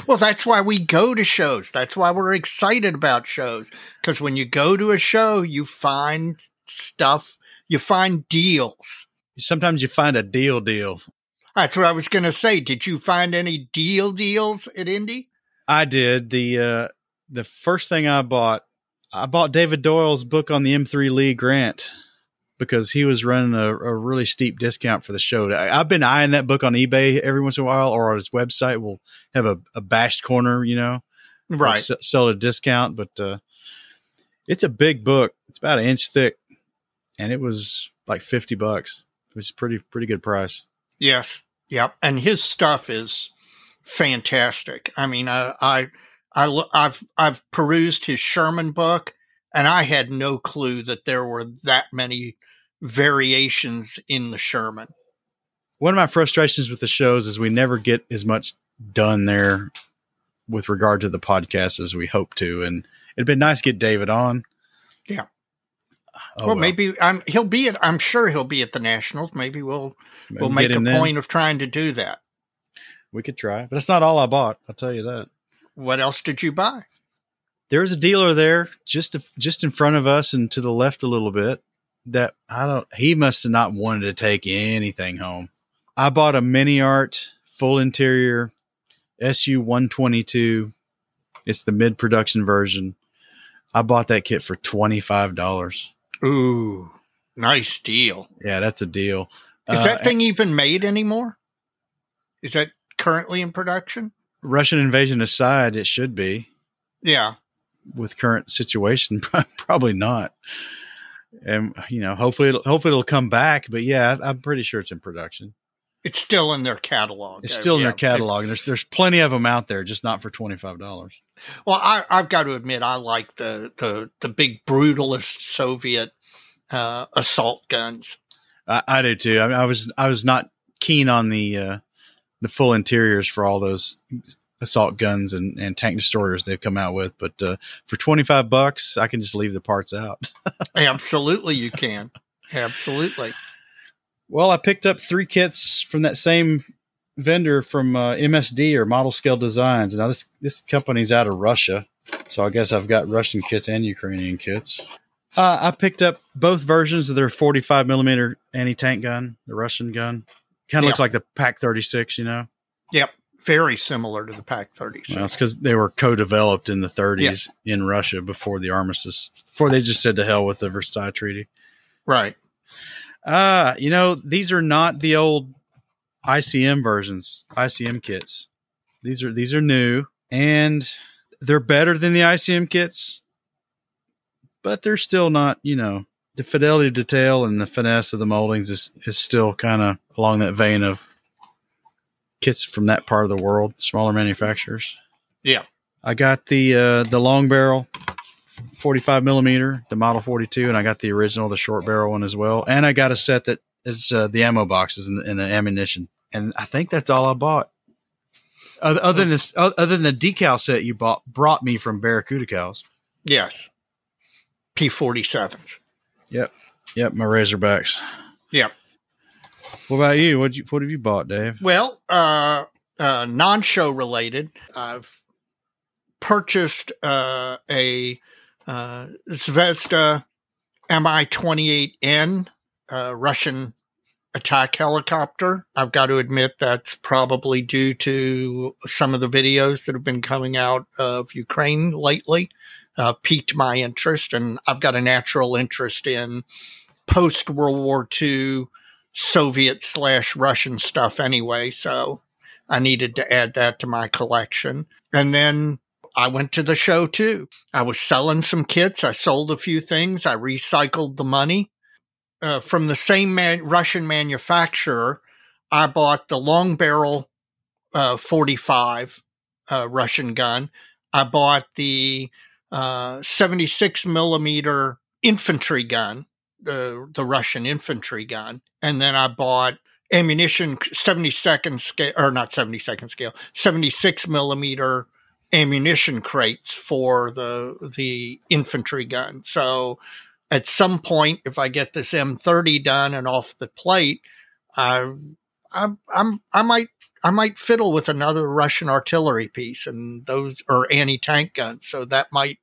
well, that's why we go to shows. That's why we're excited about shows. Because when you go to a show, you find stuff, you find deals. Sometimes you find a deal deal. That's what I was going to say. Did you find any deal deals at Indy? I did the uh, the first thing I bought. I bought David Doyle's book on the M3 Lee Grant because he was running a, a really steep discount for the show. I, I've been eyeing that book on eBay every once in a while, or on his website will have a, a bashed corner, you know, Right. s- sell at a discount. But uh, it's a big book. It's about an inch thick, and it was like fifty bucks. It was a pretty pretty good price. Yes. Yep. And his stuff is fantastic. I mean, I, I, I, I've, I've perused his Sherman book and I had no clue that there were that many variations in the Sherman. One of my frustrations with the shows is we never get as much done there with regard to the podcast as we hope to, and it'd been nice to get David on. Yeah. Oh, well, maybe I'm, he'll be at, I'm sure he'll be at the Nationals. Maybe we'll, Maybe we'll make a him then. point of trying to do that. We could try, but that's not all I bought. I'll tell you that. What else did you buy? There was a dealer there just just in front of us and to the left a little bit. That I don't. He must have not wanted to take anything home. I bought a MiniArt full interior SU one twenty two. It's the mid production version. I bought that kit for twenty five dollars. Ooh, nice deal. Yeah, that's a deal. Is Uh, that thing even made anymore? Is that currently in production? Russian invasion aside? It should be. Yeah. With current situation probably not and you know hopefully it'll, hopefully it'll come back but yeah i'm pretty sure it's in production It's still in their catalog. it's Uh, still in yeah. their catalog and there's there's plenty of them out there just not for $25 Well, I, I've got to admit, I like the the the big brutalist Soviet uh, assault guns. I, I do too I, mean, I was i was not keen on the uh the full interiors for all those assault guns and, and tank destroyers they've come out with but uh for 25 bucks i can just leave the parts out Absolutely, you can. Absolutely. Well, I picked up three kits from that same vendor from uh, MSD or Model Scale Designs. Now this this company's out of Russia, so I guess I've got Russian kits and Ukrainian kits. Uh, I picked up both versions of their 45 millimeter anti tank gun, the Russian gun. Kind of Yeah. looks like the PaK 36, you know. Yep. Very similar to the PaK 36. Well, it's because they were co-developed in the 30s in Russia before the armistice. Before they just said to hell with the Versailles Treaty. right. Uh, you know, these are not the old ICM versions, ICM kits. These are these are new and they're better than the ICM kits, but they're still not, you know, the fidelity of detail and the finesse of the moldings is, is still kind of along that vein of kits from that part of the world, smaller manufacturers. Yeah. I got the uh, the long barrel 45 millimeter, the Model 42, and I got the original, the short barrel one as well. And I got a set that is uh, the ammo boxes and, and the ammunition. And I think that's all I bought. Other, other than this, other than the decal set you bought, brought me from BarracudaCals. Yes. P47s. Yep, Yep, my Razorbacks. Yep. What about you? What you what have you bought, Dave? Well, uh, uh, non-show related, I've purchased uh, a uh, Zvezda Mi-28N uh, Russian attack helicopter. I've got to admit that's probably due to some of the videos that have been coming out of Ukraine lately. Uh, piqued my interest, and I've got a natural interest in post World War II Soviet slash Russian stuff anyway, so I needed to add that to my collection. And then I went to the show too. I was selling some kits. I sold a few things. I recycled the money uh, from the same man- Russian manufacturer. I bought the long barrel uh, 45 uh, Russian gun. I bought the uh, 76 millimeter infantry gun, the the Russian infantry gun, and then I bought ammunition 72nd scale or not 72nd scale 76 millimeter ammunition crates for the the infantry gun. So at some point if i get this m30 done and off the plate i i'm, I'm i might i might fiddle with another russian artillery piece and those are anti-tank guns. So that might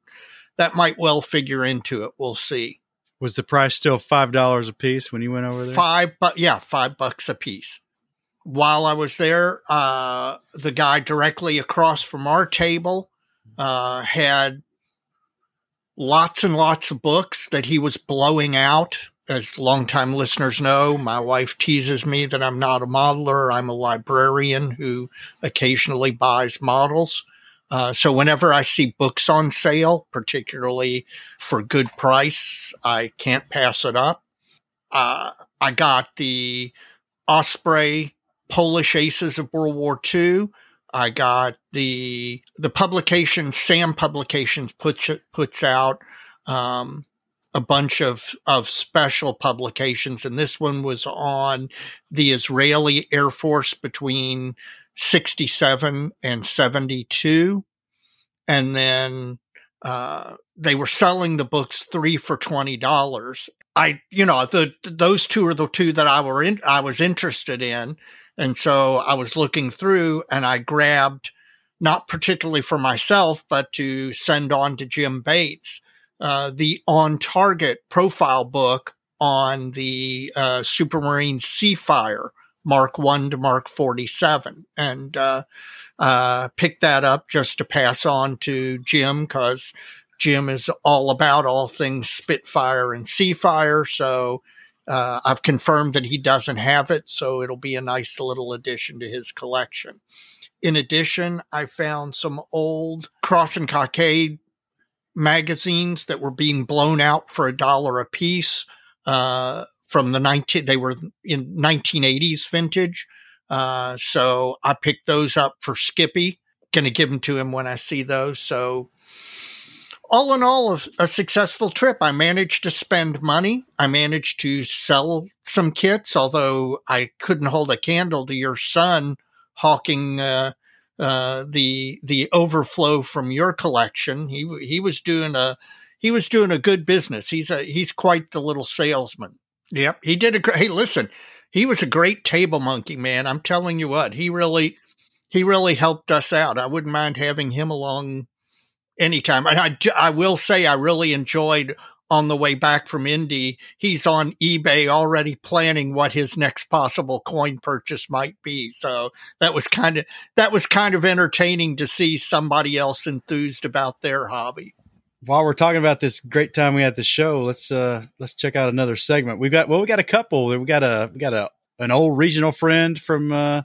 that might well figure into it. We'll see Was the price still five dollars a piece when you went over there? Five, but yeah, five bucks a piece. While I was there, uh, the guy directly across from our table uh, had lots and lots of books that he was blowing out. As longtime listeners know, my wife teases me that I'm not a modeler. I'm a librarian who occasionally buys models. Uh, so whenever I see books on sale, particularly for good price, I can't pass it up. Uh, I got the Osprey Polish Aces of World War II. I got the the publication Sam Publications puts puts out um, a bunch of of special publications, and this one was on the Israeli Air Force between sixty seven and seventy two, and then uh, they were selling the books three for twenty dollars. I, you know, the those two are the two that I were in, I was interested in, and so I was looking through, and I grabbed, not particularly for myself, but to send on to Jim Bates, uh, the on target profile book on the uh, Supermarine Seafire Mark One to Mark Forty Seven, and uh, uh, picked that up just to pass on to Jim because Jim is all about all things Spitfire and Seafire. So uh, I've confirmed that he doesn't have it. So it'll be a nice little addition to his collection. In addition, I found some old Cross and Cockade magazines that were being blown out for a dollar a piece uh, from the 19, they were in 1980s vintage. Uh, so I picked those up for Skippy. To give them to him when I see those. So all in all, a, a successful trip. I managed to spend money. I managed to sell some kits, although I couldn't hold a candle to your son hawking uh, uh, the the overflow from your collection. He he was doing a he was doing a good business. He's a he's quite the little salesman. Yep, he did a great. Hey, listen, he was a great table monkey, man. I'm telling you what, he really, he really helped us out. I wouldn't mind having him along anytime. And I, I will say I really enjoyed on the way back from Indy. He's on eBay already planning what his next possible coin purchase might be. So that was kind of that was kind of entertaining to see somebody else enthused about their hobby. While we're talking about this great time we had the show, let's uh let's check out another segment. We've got well, we got a couple. We got a we got a an old regional friend from uh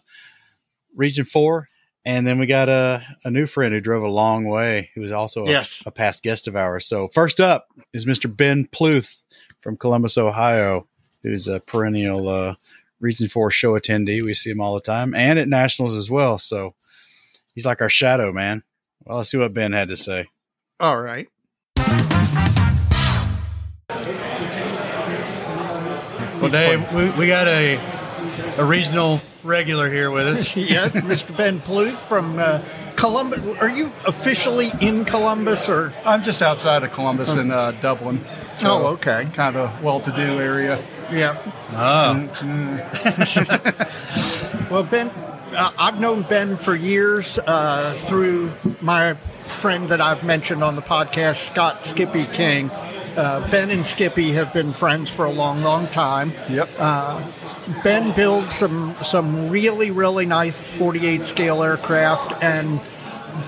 Region Four, and then we got a, a new friend who drove a long way, who was also a, Yes. a past guest of ours. So first up is Mr. Ben Pluth from Columbus, Ohio, who's a perennial uh, Region Four show attendee. We see him all the time, and at nationals as well. So he's like our shadow man. Well, let's see what Ben had to say. All right. Well, Dave, we, we got a a regional regular here with us. yes, Mr. Ben Pluth from uh, Columbus. Are you officially in Columbus or? I'm just outside of Columbus in uh, Dublin. oh, okay. Kind of well-to-do area. Yeah. Oh, Well, Ben, uh, I've known Ben for years uh, through my friend that I've mentioned on the podcast, Scott Skippy King. Uh, ben and Skippy have been friends for a long, long time. Yep. Uh, Ben builds some some really really nice 48 scale aircraft, and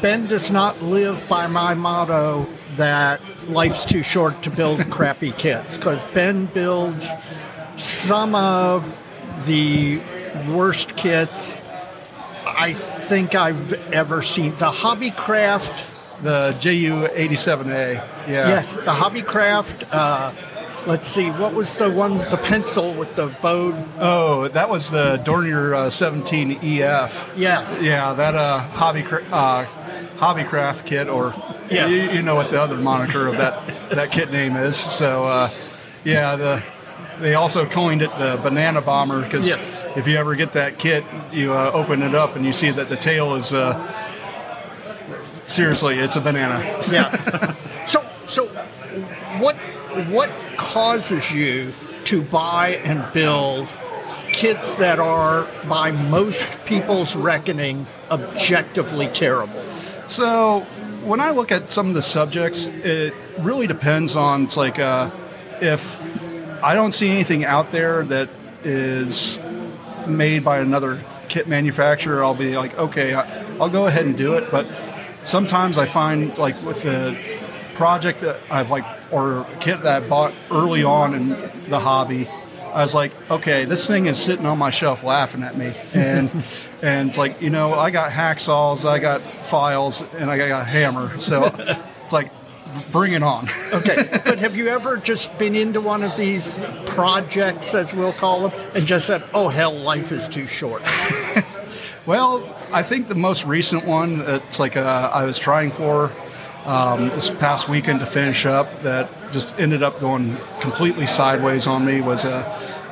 Ben does not live by my motto that life's too short to build crappy kits because Ben builds some of the worst kits I think I've ever seen. The Hobbycraft, the JU87A. Yeah. yes, the Hobbycraft. Uh, let's see, what was the one, the pencil with the bow? Oh, that was the Dornier uh, 17EF. Yes. Yeah, that uh, hobby uh, hobbycraft kit, or Yes. you, you know what the other moniker of that that kit name is. So, uh, yeah, the they also coined it the banana bomber because Yes. if you ever get that kit, you uh, open it up and you see that the tail is uh, seriously, it's a banana. Yes. so, so what what causes you to buy and build kits that are, by most people's reckoning, objectively terrible? So when I look at some of the subjects, it really depends on it's like uh, if I don't see anything out there that is made by another kit manufacturer, I'll be like, okay, I'll go ahead and do it. But sometimes I find like with the project that I've like or kit that I bought early on in the hobby, I was like, okay, this thing is sitting on my shelf laughing at me, and and it's like you know I got hacksaws, I got files, and I got a hammer, so it's like bring it on. Okay, but have you ever just been into one of these projects, as we'll call them, and just said, "Oh hell, life is too short"? Well, I think the most recent one that's like uh, I was trying for um, this past weekend to finish up that just ended up going completely sideways on me was a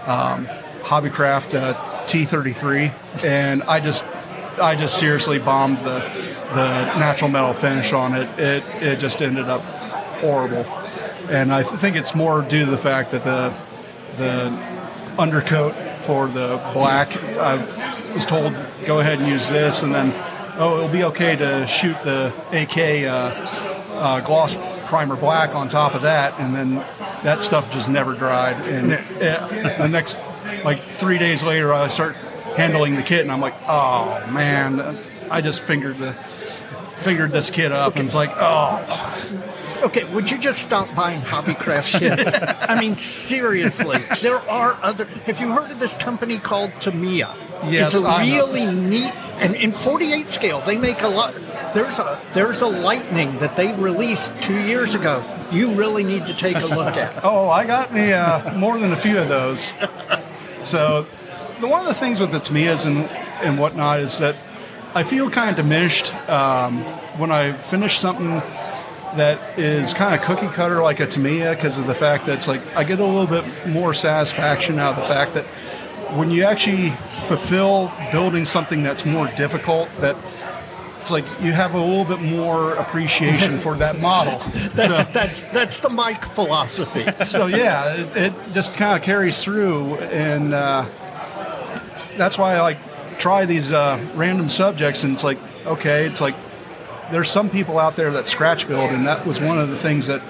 um, Hobbycraft uh, T33, and I just I just seriously bombed the the natural metal finish on it. It it just ended up horrible, and I think it's more due to the fact that the the undercoat for the black. I was told go ahead and use this, and then oh, it'll be okay to shoot the AK uh, uh, gloss primer black on top of that, and then that stuff just never dried. And it, the next like three days later, I start handling the kit, and I'm like, oh man, I just fingered the fingered this kit up, and it's like, oh, Okay, would you just stop buying Hobbycraft kits? I mean, seriously, there are other. Have you heard of this company called Tamiya? Yes, it's a really neat and in 48 scale. They make a lot. There's a there's a Lightning that they released two years ago. You really need to take a look at. Oh, I got me uh, more than a few of those. So, the, one of the things with the Tamiyas and and whatnot is that I feel kind of diminished um, when I finish something that is kind of cookie cutter like a Tamiya because of the fact that it's like I get a little bit more satisfaction out of the fact that when you actually fulfill building something that's more difficult that it's like you have a little bit more appreciation for that model. That's So- that's that's the Mike philosophy. so yeah, it, it just kind of carries through, and uh, that's why I like try these uh, random subjects. And it's like, okay, it's like there's some people out there that scratch build, and that was one of the things that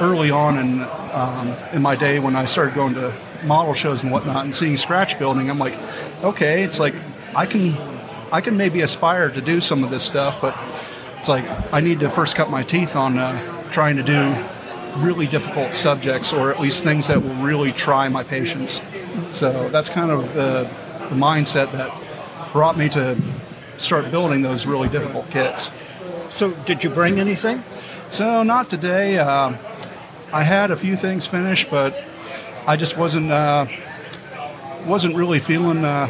early on in um, in my day when I started going to model shows and whatnot and seeing scratch building, I'm like, okay, it's like I can I can maybe aspire to do some of this stuff, but it's like I need to first cut my teeth on uh, trying to do really difficult subjects or at least things that will really try my patience. So that's kind of the, the mindset that brought me to start building those really difficult kits. so, did you bring anything? So not today. Um I had a few things finished, but I just wasn't uh, wasn't really feeling uh,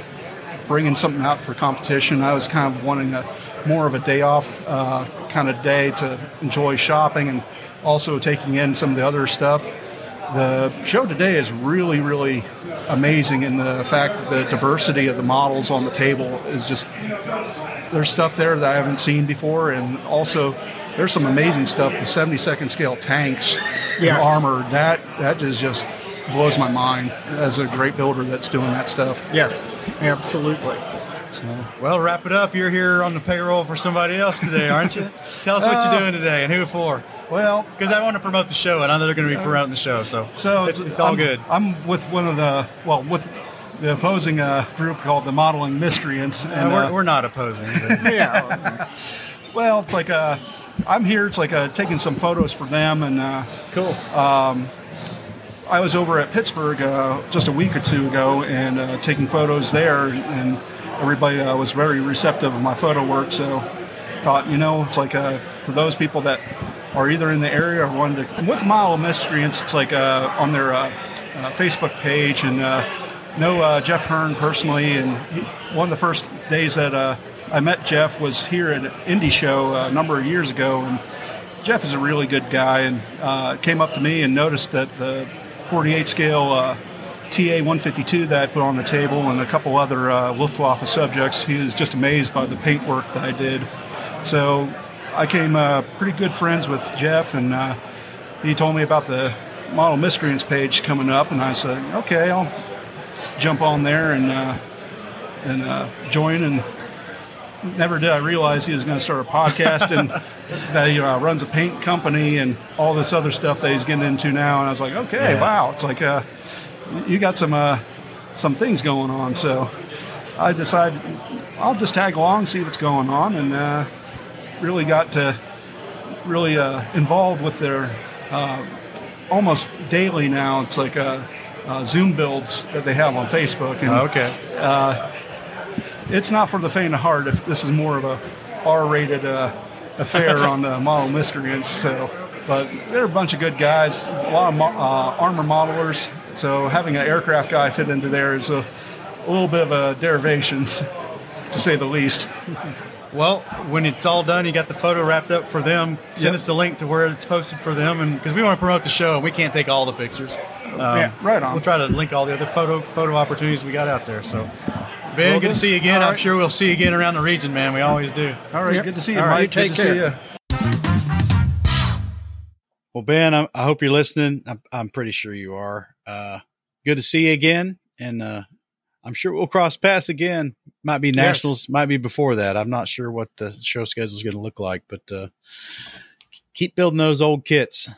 bringing something out for competition. I was kind of wanting a more of a day off uh, kind of day to enjoy shopping and also taking in some of the other stuff. The show today is really, really amazing in the fact that the diversity of the models on the table is just there's stuff there that I haven't seen before, and also there's some amazing stuff. The 72nd scale tanks and Yes. armor that that is just blows my mind as a great builder that's doing that stuff. Yes, absolutely. So. Well, wrap it up. You're here on the payroll for somebody else today, aren't you? Tell us what Uh, you're doing today and who for. Well, Because I want to promote the show, and I know they're going to be promoting the show. So, so it's, it's all I'm- good. I'm with one of the well with the opposing uh, group called the Modeling Miscreants, Uh, and we're, uh, we're not opposing. but- Yeah, well, it's like uh, I'm here. It's like uh, taking some photos for them, and uh, cool. I was over at Pittsburgh uh, just a week or two ago and uh, taking photos there, and everybody uh, was very receptive of my photo work. So thought, you know, it's like uh, for those people that are either in the area or wanted to. With Model Miscreants, it's like uh, on their uh, Facebook page, and know Jeff Hearn personally, and he, one of the first days that I met Jeff was here at an Indy show a number of years ago, and Jeff is a really good guy and came up to me and noticed that the 48 scale uh, TA 152 that I put on the table and a couple other uh, Luftwaffe subjects. He was just amazed by the paint work that I did. So I came uh, pretty good friends with Jeff and uh, he told me about the Model Miscreants page coming up and I said, okay, I'll jump on there and, uh, and uh, join and never did I realize he was going to start a podcast and that he uh, runs a paint company and all this other stuff that he's getting into now. And I was like, okay, Yeah. wow, it's like uh, you got some uh, some things going on. So I decided I'll just tag along, see what's going on, and uh, really got to really uh, involved with their uh, almost daily now. It's like Zoom builds that they have on Facebook. And okay. it's not for the faint of heart. If this is more of a R-rated uh, affair on the model miscreants. So, but they're a bunch of good guys, a lot of uh, armor modelers. So having an aircraft guy fit into there is a, a little bit of a derivation, to say the least. Well, when it's all done, you got the photo wrapped up for them. Send Yep. us the link to where it's posted for them, and because we want to promote the show, and we can't take all the pictures. Um, Yeah, right on. We'll try to link all the other photo photo opportunities we got out there. So, Ben, Will good to see you again. All I'm sure we'll see you again around the region, man. We always do. All right, Yep. good to see you, All right, Mike. take good to care. see you. Well, Ben, I, I hope you're listening. I'm, I'm pretty sure you are. Uh, good to see you again, and uh, I'm sure we'll cross paths again. Might be nationals, might be before that. I'm not sure what the show schedule is going to look like, but uh, keep building those old kits.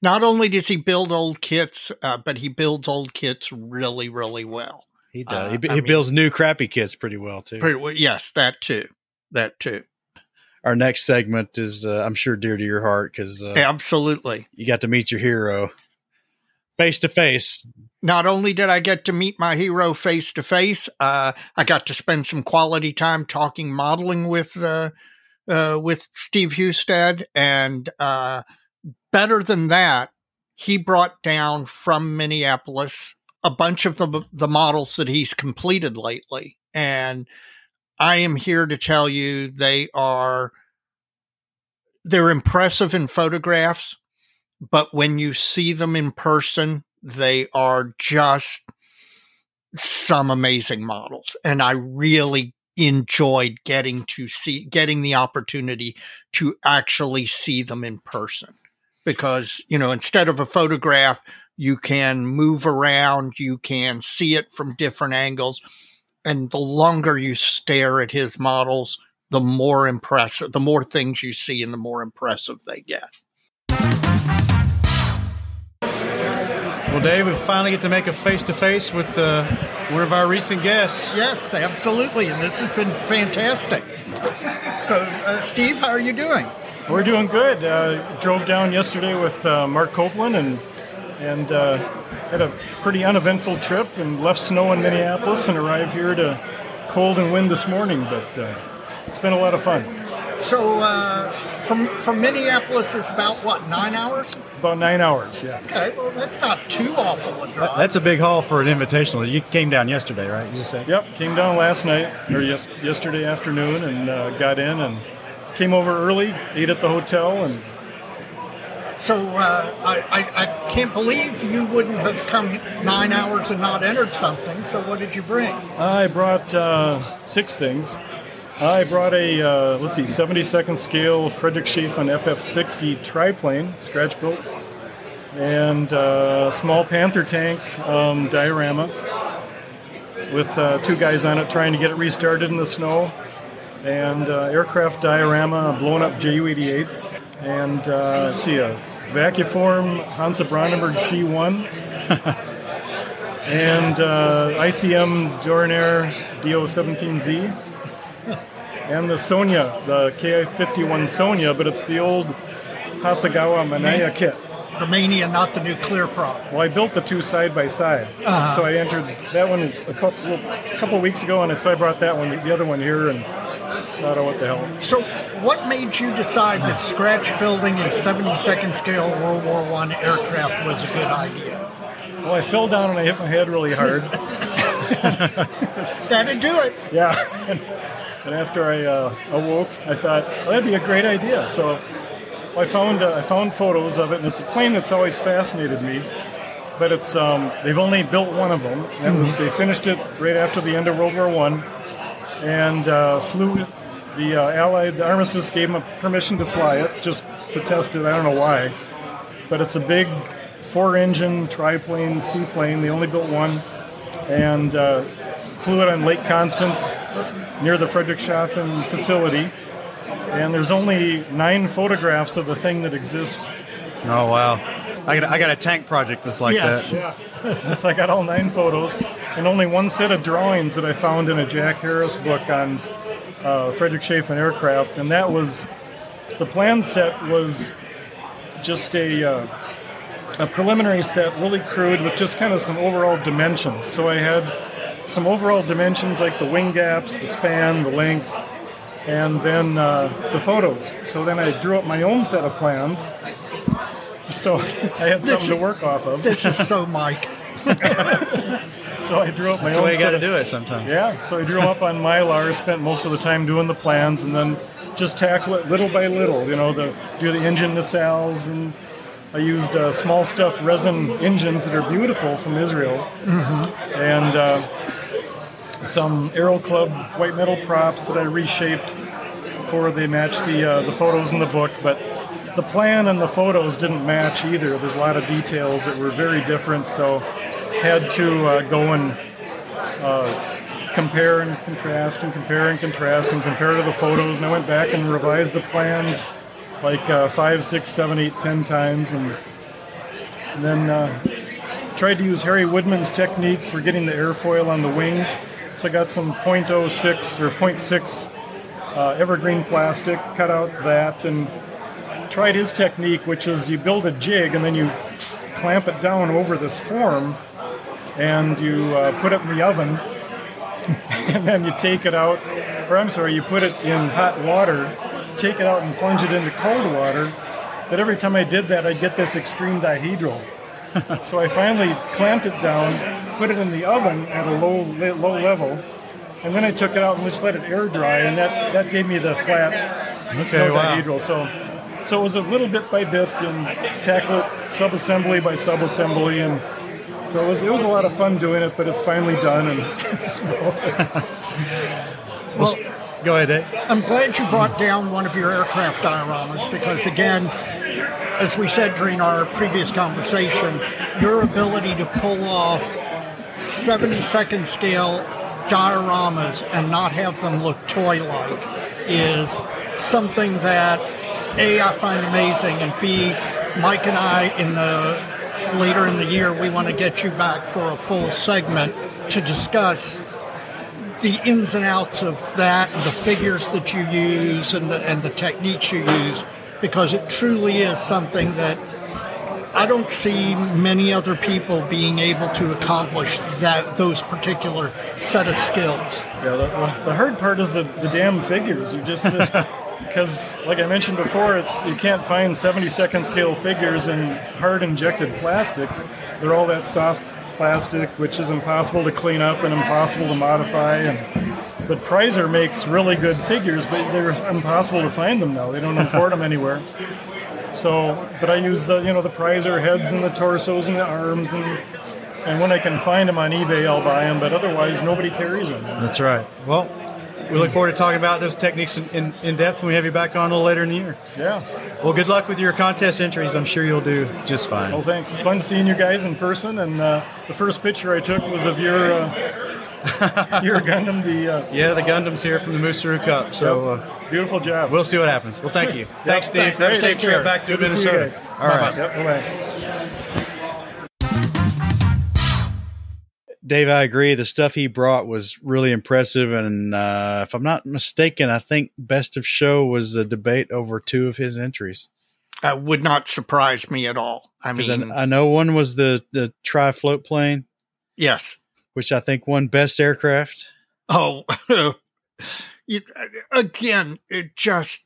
Not only does he build old kits, uh, but he builds old kits really, really well. He does. Uh, he he mean- builds new crappy kits pretty well too. Pretty well. Yes, that too. That too. Our next segment is, uh, I'm sure, dear to your heart because uh, Absolutely. you got to meet your hero face to face. Not only did I get to meet my hero face to face, uh, I got to spend some quality time talking modeling with uh, uh, with Steve Husted, and uh, better than that, he brought down from Minneapolis a bunch of the the models that he's completed lately, and I am here to tell you they are they're impressive in photographs, but when you see them in person, they are just some amazing models. And I really enjoyed getting to see getting the opportunity to actually see them in person because you know instead of a photograph you can move around. You can see it from different angles. And the longer you stare at his models the more impressive the more things you see and the more impressive they get. Well, Dave, we finally get to make a face to face with uh, one of our recent guests. yes absolutely. And this has been fantastic. So uh, steve how are you doing? We're doing good. Uh, drove down yesterday with uh, Mark Copeland and and uh, had a pretty uneventful trip and left snow in Minneapolis and arrived here to cold and wind this morning. But uh, it's been a lot of fun. so uh, from from minneapolis is about what nine hours About nine hours. Yeah. okay well that's not too awful a drive That's a big haul for an invitational. You came down yesterday, right? You just said. Yep. Came down last night or yes, yesterday afternoon and uh, got in and came over early, ate at the hotel, and So uh, I, I, I can't believe you wouldn't have come nine hours and not entered something. So what did you bring? I brought uh, six things. I brought a, uh, let's see, 72nd scale Friedrichshafen FF60 triplane, scratch built, and uh, a small Panther tank um, diorama with uh, two guys on it trying to get it restarted in the snow, and uh, aircraft diorama, blown up Ju 88, and let's see, a Vacuform Hansa Brandenburg C1 and uh, ICM Dornier DO17Z, and the Sonia, the Ki-51 Sonia, but it's the old Hasegawa Mania kit. The Mania, not the new Clear product. Well, I built the two side by side, Uh-huh. so I entered that one a couple, a couple weeks ago, and so I brought that one, the other one here, and thought, oh, what the hell. So what made you decide that scratch building a 72nd scale World War One aircraft was a good idea? Well, I fell down and I hit my head really hard. That'd do it. Yeah. And, and after I uh, awoke, I thought well, that'd be a great idea. So I found uh, I found photos of it, and it's a plane that's always fascinated me. But it's um, they've only built one of them. That was they finished it right after the end of World War One, and uh, flew. The uh, Allied armistice gave them permission to fly it, just to test it. I don't know why, but it's a big four-engine triplane seaplane. They only built one, and uh, flew it on Lake Constance near the Friedrichshafen facility. And there's only nine photographs of the thing that exist. Oh wow! I got I got a tank project that's like Yes. that. Yeah. so I got all nine photos and only one set of drawings that I found in a Jack Herris book on uh, Friedrichshafen aircraft, and that was the plan set was just a uh, a preliminary set, really crude, with just kind of some overall dimensions. So I had some overall dimensions like the wing gaps, the span, the length, and then uh, the photos. So then I drew up my own set of plans. So I had something to work off of. This is so Mike. So I drew up my That's the way you got to do it sometimes. Yeah, so I drew up on Mylar, spent most of the time doing the plans, and then just tackle it little by little. You know, the do the engine nacelles, and I used uh, small stuff resin engines that are beautiful from Israel, and uh, some Aero Club white metal props that I reshaped for they match the uh, the photos in the book, but. The plan and the photos didn't match either. There's a lot of details that were very different, so had to uh, go and compare and contrast and compare and contrast and compare to the photos. And I went back and revised the plans like uh, five, six, seven, eight, ten times, and, and then uh, tried to use Harry Woodman's technique for getting the airfoil on the wings. So I got some .06 or .6 uh, evergreen plastic, cut out that, and tried his technique, which is you build a jig and then you clamp it down over this form and you uh, put it in the oven and then you take it out or i'm sorry you put it in hot water take it out and plunge it into cold water but every time i did that i'd get this extreme dihedral so i finally clamped it down put it in the oven at a low low level and then i took it out and just let it air dry and that, that gave me the flat Okay, no wow. dihedral so so it was a little bit by bit and tackle it sub-assembly by sub-assembly and so it was, it was a lot of fun doing it, but it's finally done. And so, Well, Go ahead, Dave. I'm glad you brought down one of your aircraft dioramas because, again, as we said during our previous conversation, your ability to pull off 70 second scale dioramas and not have them look toy like is something that A, I find amazing, and B, Mike and I, in the later in the year, we want to get you back for a full segment to discuss the ins and outs of that, the figures that you use, and the and the techniques you use, because it truly is something that I don't see many other people being able to accomplish that those particular set of skills. Yeah, the, the- the hard part is the, the damn figures. You just uh, because, like I mentioned before, it's you can't find 70 second scale figures in hard injected plastic. They're all that soft plastic, which is impossible to clean up and impossible to modify. And but Preiser makes really good figures, but they're impossible to find them now. They don't import them anywhere. So, but I use the you know the Preiser heads and the torsos and the arms and. And when I can find them on eBay, I'll buy them. But otherwise, nobody carries them. That's right. Well, we look forward to talking about those techniques in, in, in depth when we have you back on a little later in the year. Yeah. Well, good luck with your contest entries. I'm sure you'll do just fine. Well, thanks. Fun seeing you guys in person. And uh, the first picture I took was of your uh, your Gundam. The uh, Yeah, the Gundam's here from the Mooseru Cup. So uh, beautiful job. we'll see what happens. Well, thank you. Thanks, Steve. Thanks. Have a safe trip back to Good to Minnesota. guys. All right. Yep. Bye-bye. Dave, I agree. The stuff he brought was really impressive. And uh, if I'm not mistaken, I think Best of Show was a debate over two of his entries. That would not surprise me at all. I mean, I, I know one was the, the Tri Float plane, yes. which I think won Best Aircraft. Oh, again, it just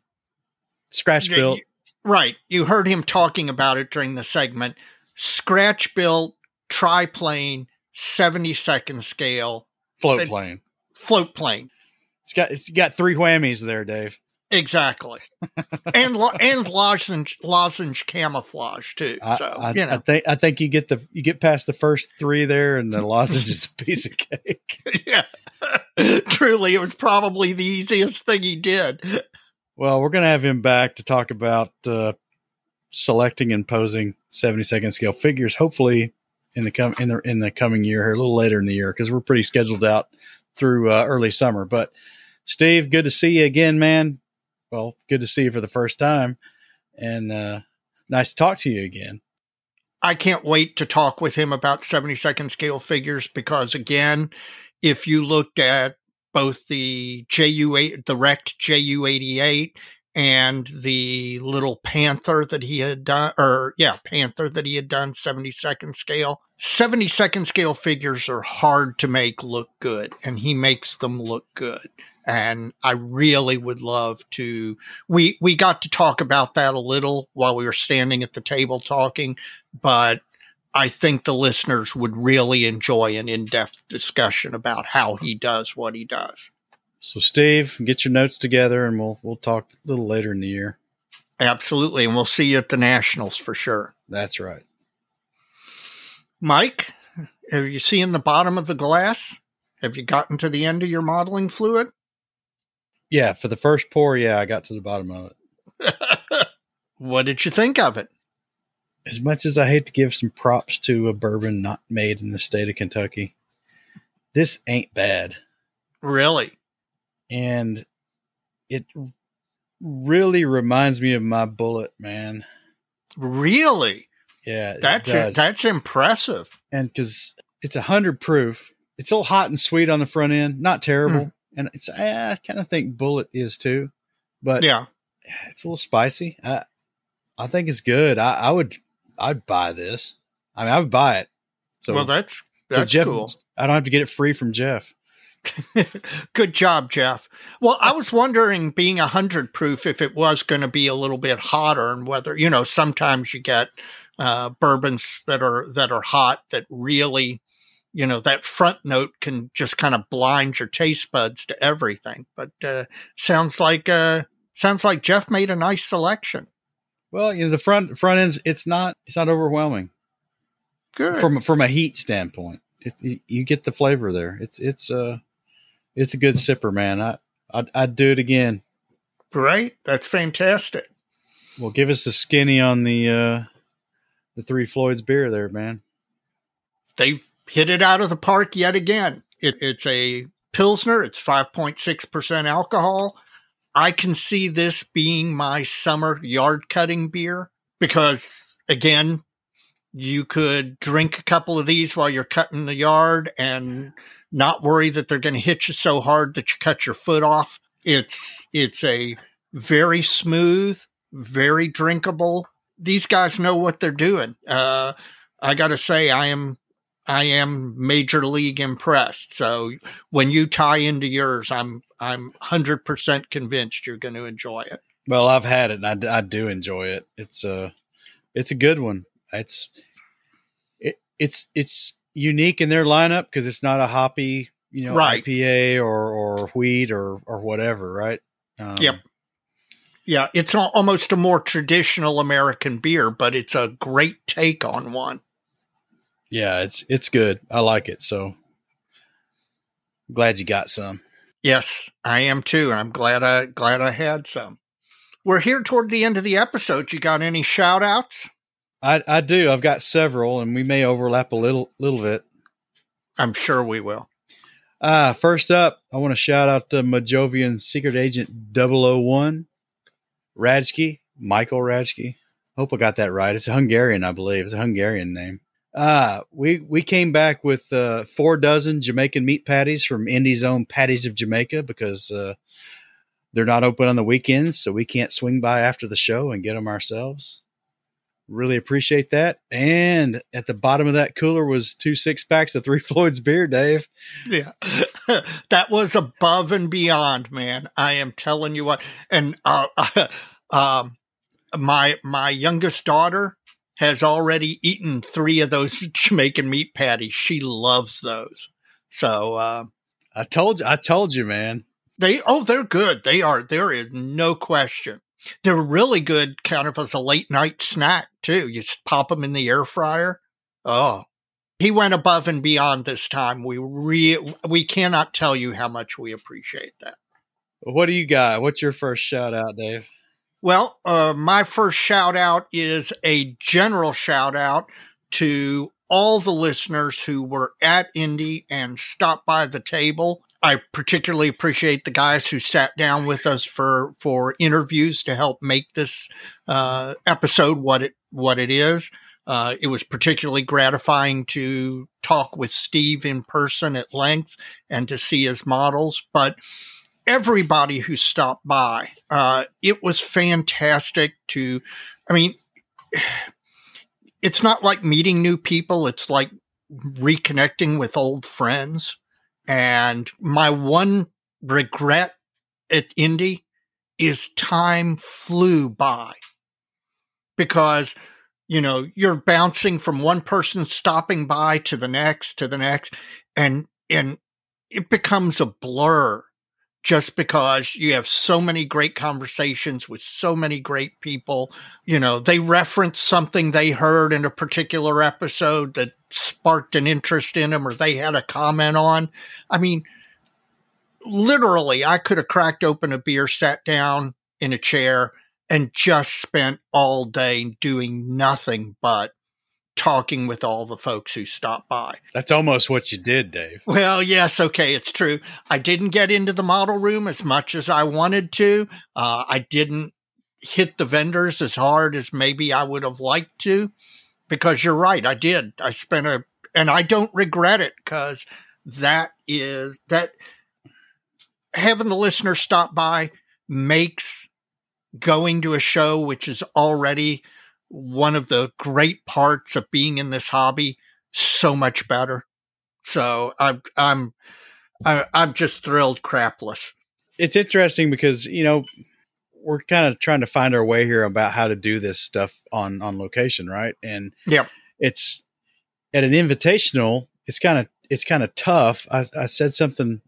Scratch built. right. You heard him talking about it during the segment. Scratch built triplane, seventy second scale float plane. float plane. It's got it's got three whammies there, Dave. Exactly, and lo- and lozenge lozenge camouflage too. I, So I, you I think I think you get the you get past the first three there, and the lozenge is a piece of cake. yeah. Truly, it was probably the easiest thing he did. Well, we're gonna have him back to talk about uh, selecting and posing seventy second scale figures. Hopefully, in the com- in the in the coming year here, a little later in the year, because we're pretty scheduled out through uh, early summer. But Steve, good to see you again, man. Well, good to see you for the first time, and uh, nice to talk to you again. I can't wait to talk with him about 70 second scale figures because again, if you looked at both the JU8, the wrecked JU88 and the little Panther that he had done, or yeah, Panther that he had done 70 second scale. 70 second scale figures are hard to make look good and he makes them look good. And I really would love to, we, we got to talk about that a little while we were standing at the table talking but I think the listeners would really enjoy an in depth discussion about how he does what he does. So, Steve, get your notes together, and we'll we'll talk a little later in the year. Absolutely. And we'll see you at the Nationals for sure. That's right. Mike, are you seeing the bottom of the glass? Have you gotten to the end of your modeling fluid? Yeah, for the first pour, yeah, I got to the bottom of it. what did you think of it? As much as I hate to give some props to a bourbon not made in the state of Kentucky, this ain't bad. Really? And it really reminds me of my Bulleit, man. Really? Yeah, it That's does. that's impressive. and because it's a hundred proof, it's a little hot and sweet on the front end, not terrible. Hmm. And it's I kind of think Bulleit is too, but Yeah. it's a little spicy. I I think it's good. I, I would I'd buy this. I mean, I would buy it. So well, that's so that's Jeff, cool. I don't have to get it free from Jeff. Good job, Jeff. Well, I was wondering, being a hundred proof, if it was going to be a little bit hotter, and whether you know, sometimes you get uh, bourbons that are that are hot that really, you know, that front note can just kind of blind your taste buds to everything. But uh, sounds like uh, sounds like Jeff made a nice selection. Well, you know, the front front ends it's not it's not overwhelming Good. from from a heat standpoint. You get the flavor there. It's it's uh it's a good sipper, man. I I'd, I'd do it again. Right? That's fantastic. Well, give us the skinny on the uh, the Three Floyds beer there, man. They've hit it out of the park yet again. It, it's a Pilsner, it's 5.6% alcohol. I can see this being my summer yard cutting beer because, again, you could drink a couple of these while you're cutting the yard and not worry that they're going to hit you so hard that you cut your foot off. It's it's a very smooth, very drinkable. These guys know what they're doing. Uh, I got to say, I am I am major league impressed. So when you tie into yours, I'm I'm hundred percent convinced you're going to enjoy it. Well, I've had it, and I, I do enjoy it. It's a it's a good one. It's it, it's it's unique in their lineup because it's not a hoppy, you know, Right. IPA or or wheat or or whatever, right? Um, Yep. Yeah, it's al- almost a more traditional American beer, but it's a great take on one. Yeah, it's it's good. I like it. So glad you got some. Yes, I am too. I'm glad I glad I had some. We're here toward the end of the episode. You got any shout outs? I I do. I've got several, and we may overlap a little little bit. I'm sure we will. Uh, first up, I want to shout out to Mojovian Secret Agent 001, Radski, Michael Radski. Hope I got that right. It's a Hungarian, I believe. It's a Hungarian name. Uh, we, we came back with uh, four dozen Jamaican meat patties from Indy's own Patties of Jamaica because uh, they're not open on the weekends, so we can't swing by after the show and get them ourselves. Really appreciate that. And at the bottom of that cooler was two six packs of Three Floyds beer, Dave. Yeah. that was above and beyond, man. I am telling you what. And uh, um, my my youngest daughter has already eaten three of those Jamaican meat patties. She loves those. So uh, I told you, I told you, man. they oh they're good. They are. There is no question. They're really good, kind of as a late night snack too. You just pop them in the air fryer. Oh, he went above and beyond this time. We re- we cannot tell you how much we appreciate that. What do you got? What's your first shout out, Dave? Well, uh, my first shout out is a general shout out to all the listeners who were at Indy and stopped by the table. I particularly appreciate the guys who sat down with us for for interviews to help make this uh, episode what it what it is. Uh, it was particularly gratifying to talk with Steve in person at length and to see his models, but everybody who stopped by. Uh, it was fantastic to, I mean, it's not like meeting new people, it's like reconnecting with old friends. And my one regret at Indy is time flew by. Because you know you're bouncing from one person stopping by to the next to the next and and it becomes a blur just because you have so many great conversations with so many great people. You know, they reference something they heard in a particular episode that sparked an interest in them or they had a comment on. I mean, literally, I could have cracked open a beer, sat down in a chair, and just spent all day doing nothing but talking with all the folks who stopped by. That's almost what you did, Dave. Well, yes, okay, it's true. I didn't get into the model room as much as I wanted to. Uh, I didn't hit the vendors as hard as maybe I would have liked to, because you're right, I did. I spent a, and I don't regret it because that is that having the listener stop by makes going to a show, which is already one of the great parts of being in this hobby, so much better. So I'm I'm I'm just thrilled crapless. It's interesting because you know we're kind of trying to find our way here about how to do this stuff on on location, right? And Yep. it's at an invitational. It's kind of it's kind of tough. I, I said something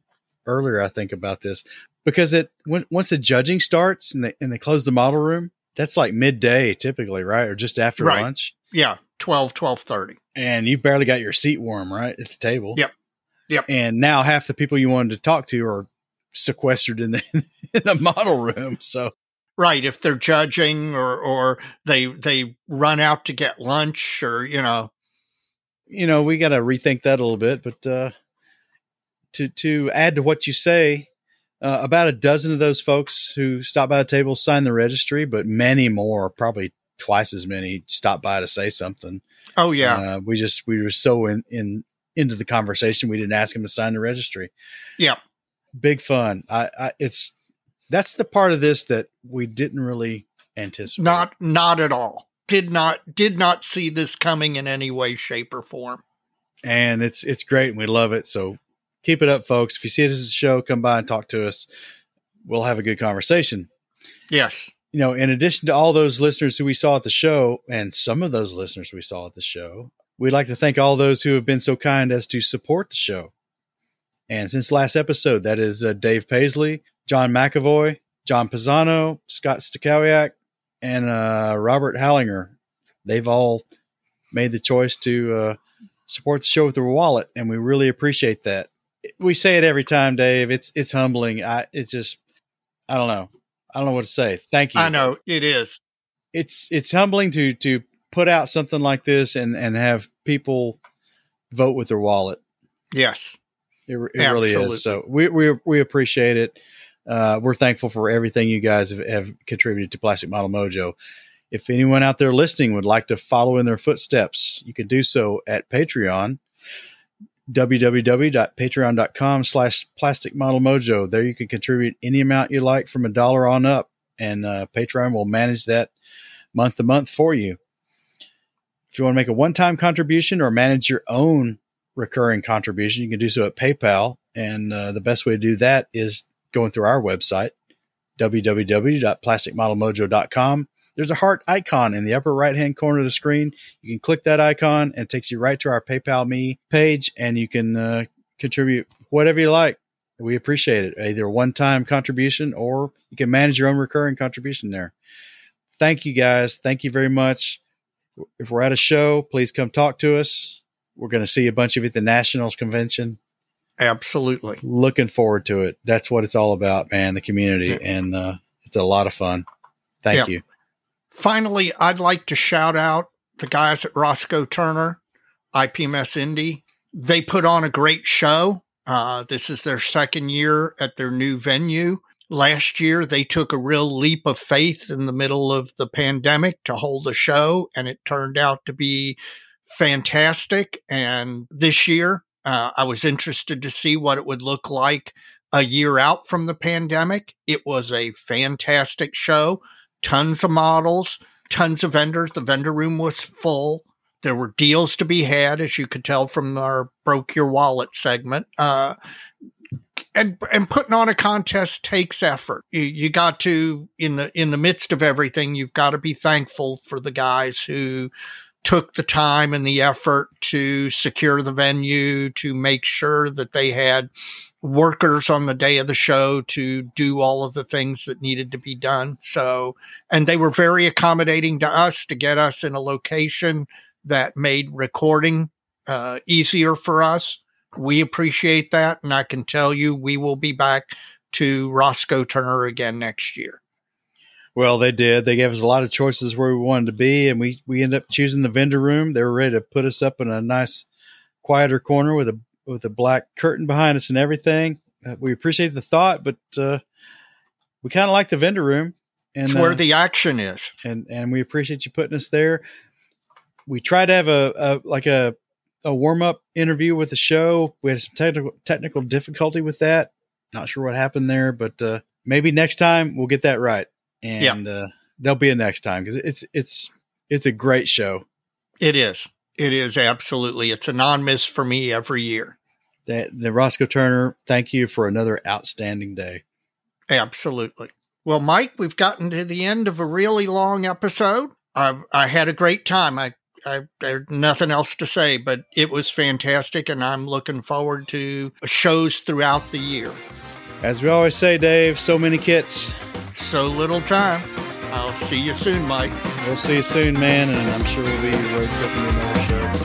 earlier, I think, about this because it when, once the judging starts and they and they close the model room, that's like midday typically, right, or just after Right. lunch, Yeah, 12, 12.30. and you barely got your seat warm, right, at the table. Yep. Yep. And now half the people you wanted to talk to are sequestered in the in the model room. So right, if they're judging or or they they run out to get lunch or you know, you know, we got to rethink that a little bit. But uh, to to add to what you say, uh, about a dozen of those folks who stopped by the table signed the registry, but many more, probably twice as many, stopped by to say something. Oh yeah, uh, we just we were so in in into the conversation we didn't ask them to sign the registry. Yeah, big fun. I, I it's that's the part of this that we didn't really anticipate. Not not at all. Did not did not see this coming in any way, shape, or form. And it's it's great and we love it. So keep it up, folks. If you see this as a show, come by and talk to us. We'll have a good conversation. Yes. You know, in addition to all those listeners who we saw at the show, and some of those listeners we saw at the show, we'd like to thank all those who have been so kind as to support the show. And since last episode, that is uh, Dave Paisley, John McAvoy, John Pisano, Scott Stakowiak, and uh, Robert Hallinger. They've all made the choice to uh, support the show with their wallet, and we really appreciate that. We say it every time, Dave. It's it's humbling. I it's just I don't know. I don't know what to say. Thank you. I know it is. It's it's humbling to to put out something like this and and have people vote with their wallet. Yes, it, it really is. So we we we appreciate it. Uh, we're thankful for everything you guys have, have, contributed to Plastic Model Mojo. If anyone out there listening would like to follow in their footsteps, you can do so at Patreon www.patreon.com slash plastic model mojo. There you can contribute any amount you like from a dollar on up and uh, patreon will manage that month to month for you. If you want to make a one-time contribution or manage your own recurring contribution you can do so at paypal and uh, the best way to do that is going through our website www.plasticmodelmojo.com there's a heart icon in the upper right hand corner of the screen. You can click that icon and it takes you right to our PayPal Me page and you can uh, contribute whatever you like. We appreciate it. Either one time contribution or you can manage your own recurring contribution there. Thank you guys. Thank you very much. If we're at a show, please come talk to us. We're going to see a bunch of you at the Nationals convention. Absolutely. Looking forward to it. That's what it's all about, man, the community. Yeah. And uh, it's a lot of fun. Thank yeah. you. Finally, I'd like to shout out the guys at Roscoe Turner, IPMS Indy. They put on a great show. Uh, this is their second year at their new venue. Last year, they took a real leap of faith in the middle of the pandemic to hold a show, and it turned out to be fantastic. And this year, uh, I was interested to see what it would look like a year out from the pandemic. It was a fantastic show tons of models, tons of vendors. The vendor room was full. There were deals to be had, as you could tell from our broke your wallet segment. Uh, and and putting on a contest takes effort. You, you got to in the in the midst of everything, you've got to be thankful for the guys who took the time and the effort to secure the venue, to make sure that they had workers on the day of the show to do all of the things that needed to be done. So, and they were very accommodating to us to get us in a location that made recording uh, easier for us. We appreciate that. And I can tell you, we will be back to Roscoe Turner again next year. Well, they did. They gave us a lot of choices where we wanted to be, and we we ended up choosing the vendor room. They were ready to put us up in a nice, quieter corner with a with a black curtain behind us and everything. Uh, we appreciate the thought, but uh, we kind of like the vendor room. And, it's where uh, the action is, and and we appreciate you putting us there. We tried to have a, a like a a warm up interview with the show. We had some technical technical difficulty with that. Not sure what happened there, but uh, maybe next time we'll get that right. And yeah. uh, there'll be a next time because it's it's it's a great show. It is. It is absolutely. It's a non miss for me every year the, the Roscoe Turner, thank you for another outstanding day. Absolutely. Well, Mike, we've gotten to the end of a really long episode. I, I had a great time. I, I there's nothing else to say, but it was fantastic, and I'm looking forward to shows throughout the year. As we always say, Dave, so many kits, so little time. I'll see you soon, Mike. We'll see you soon, man, and I'm sure we'll be road tripping another show.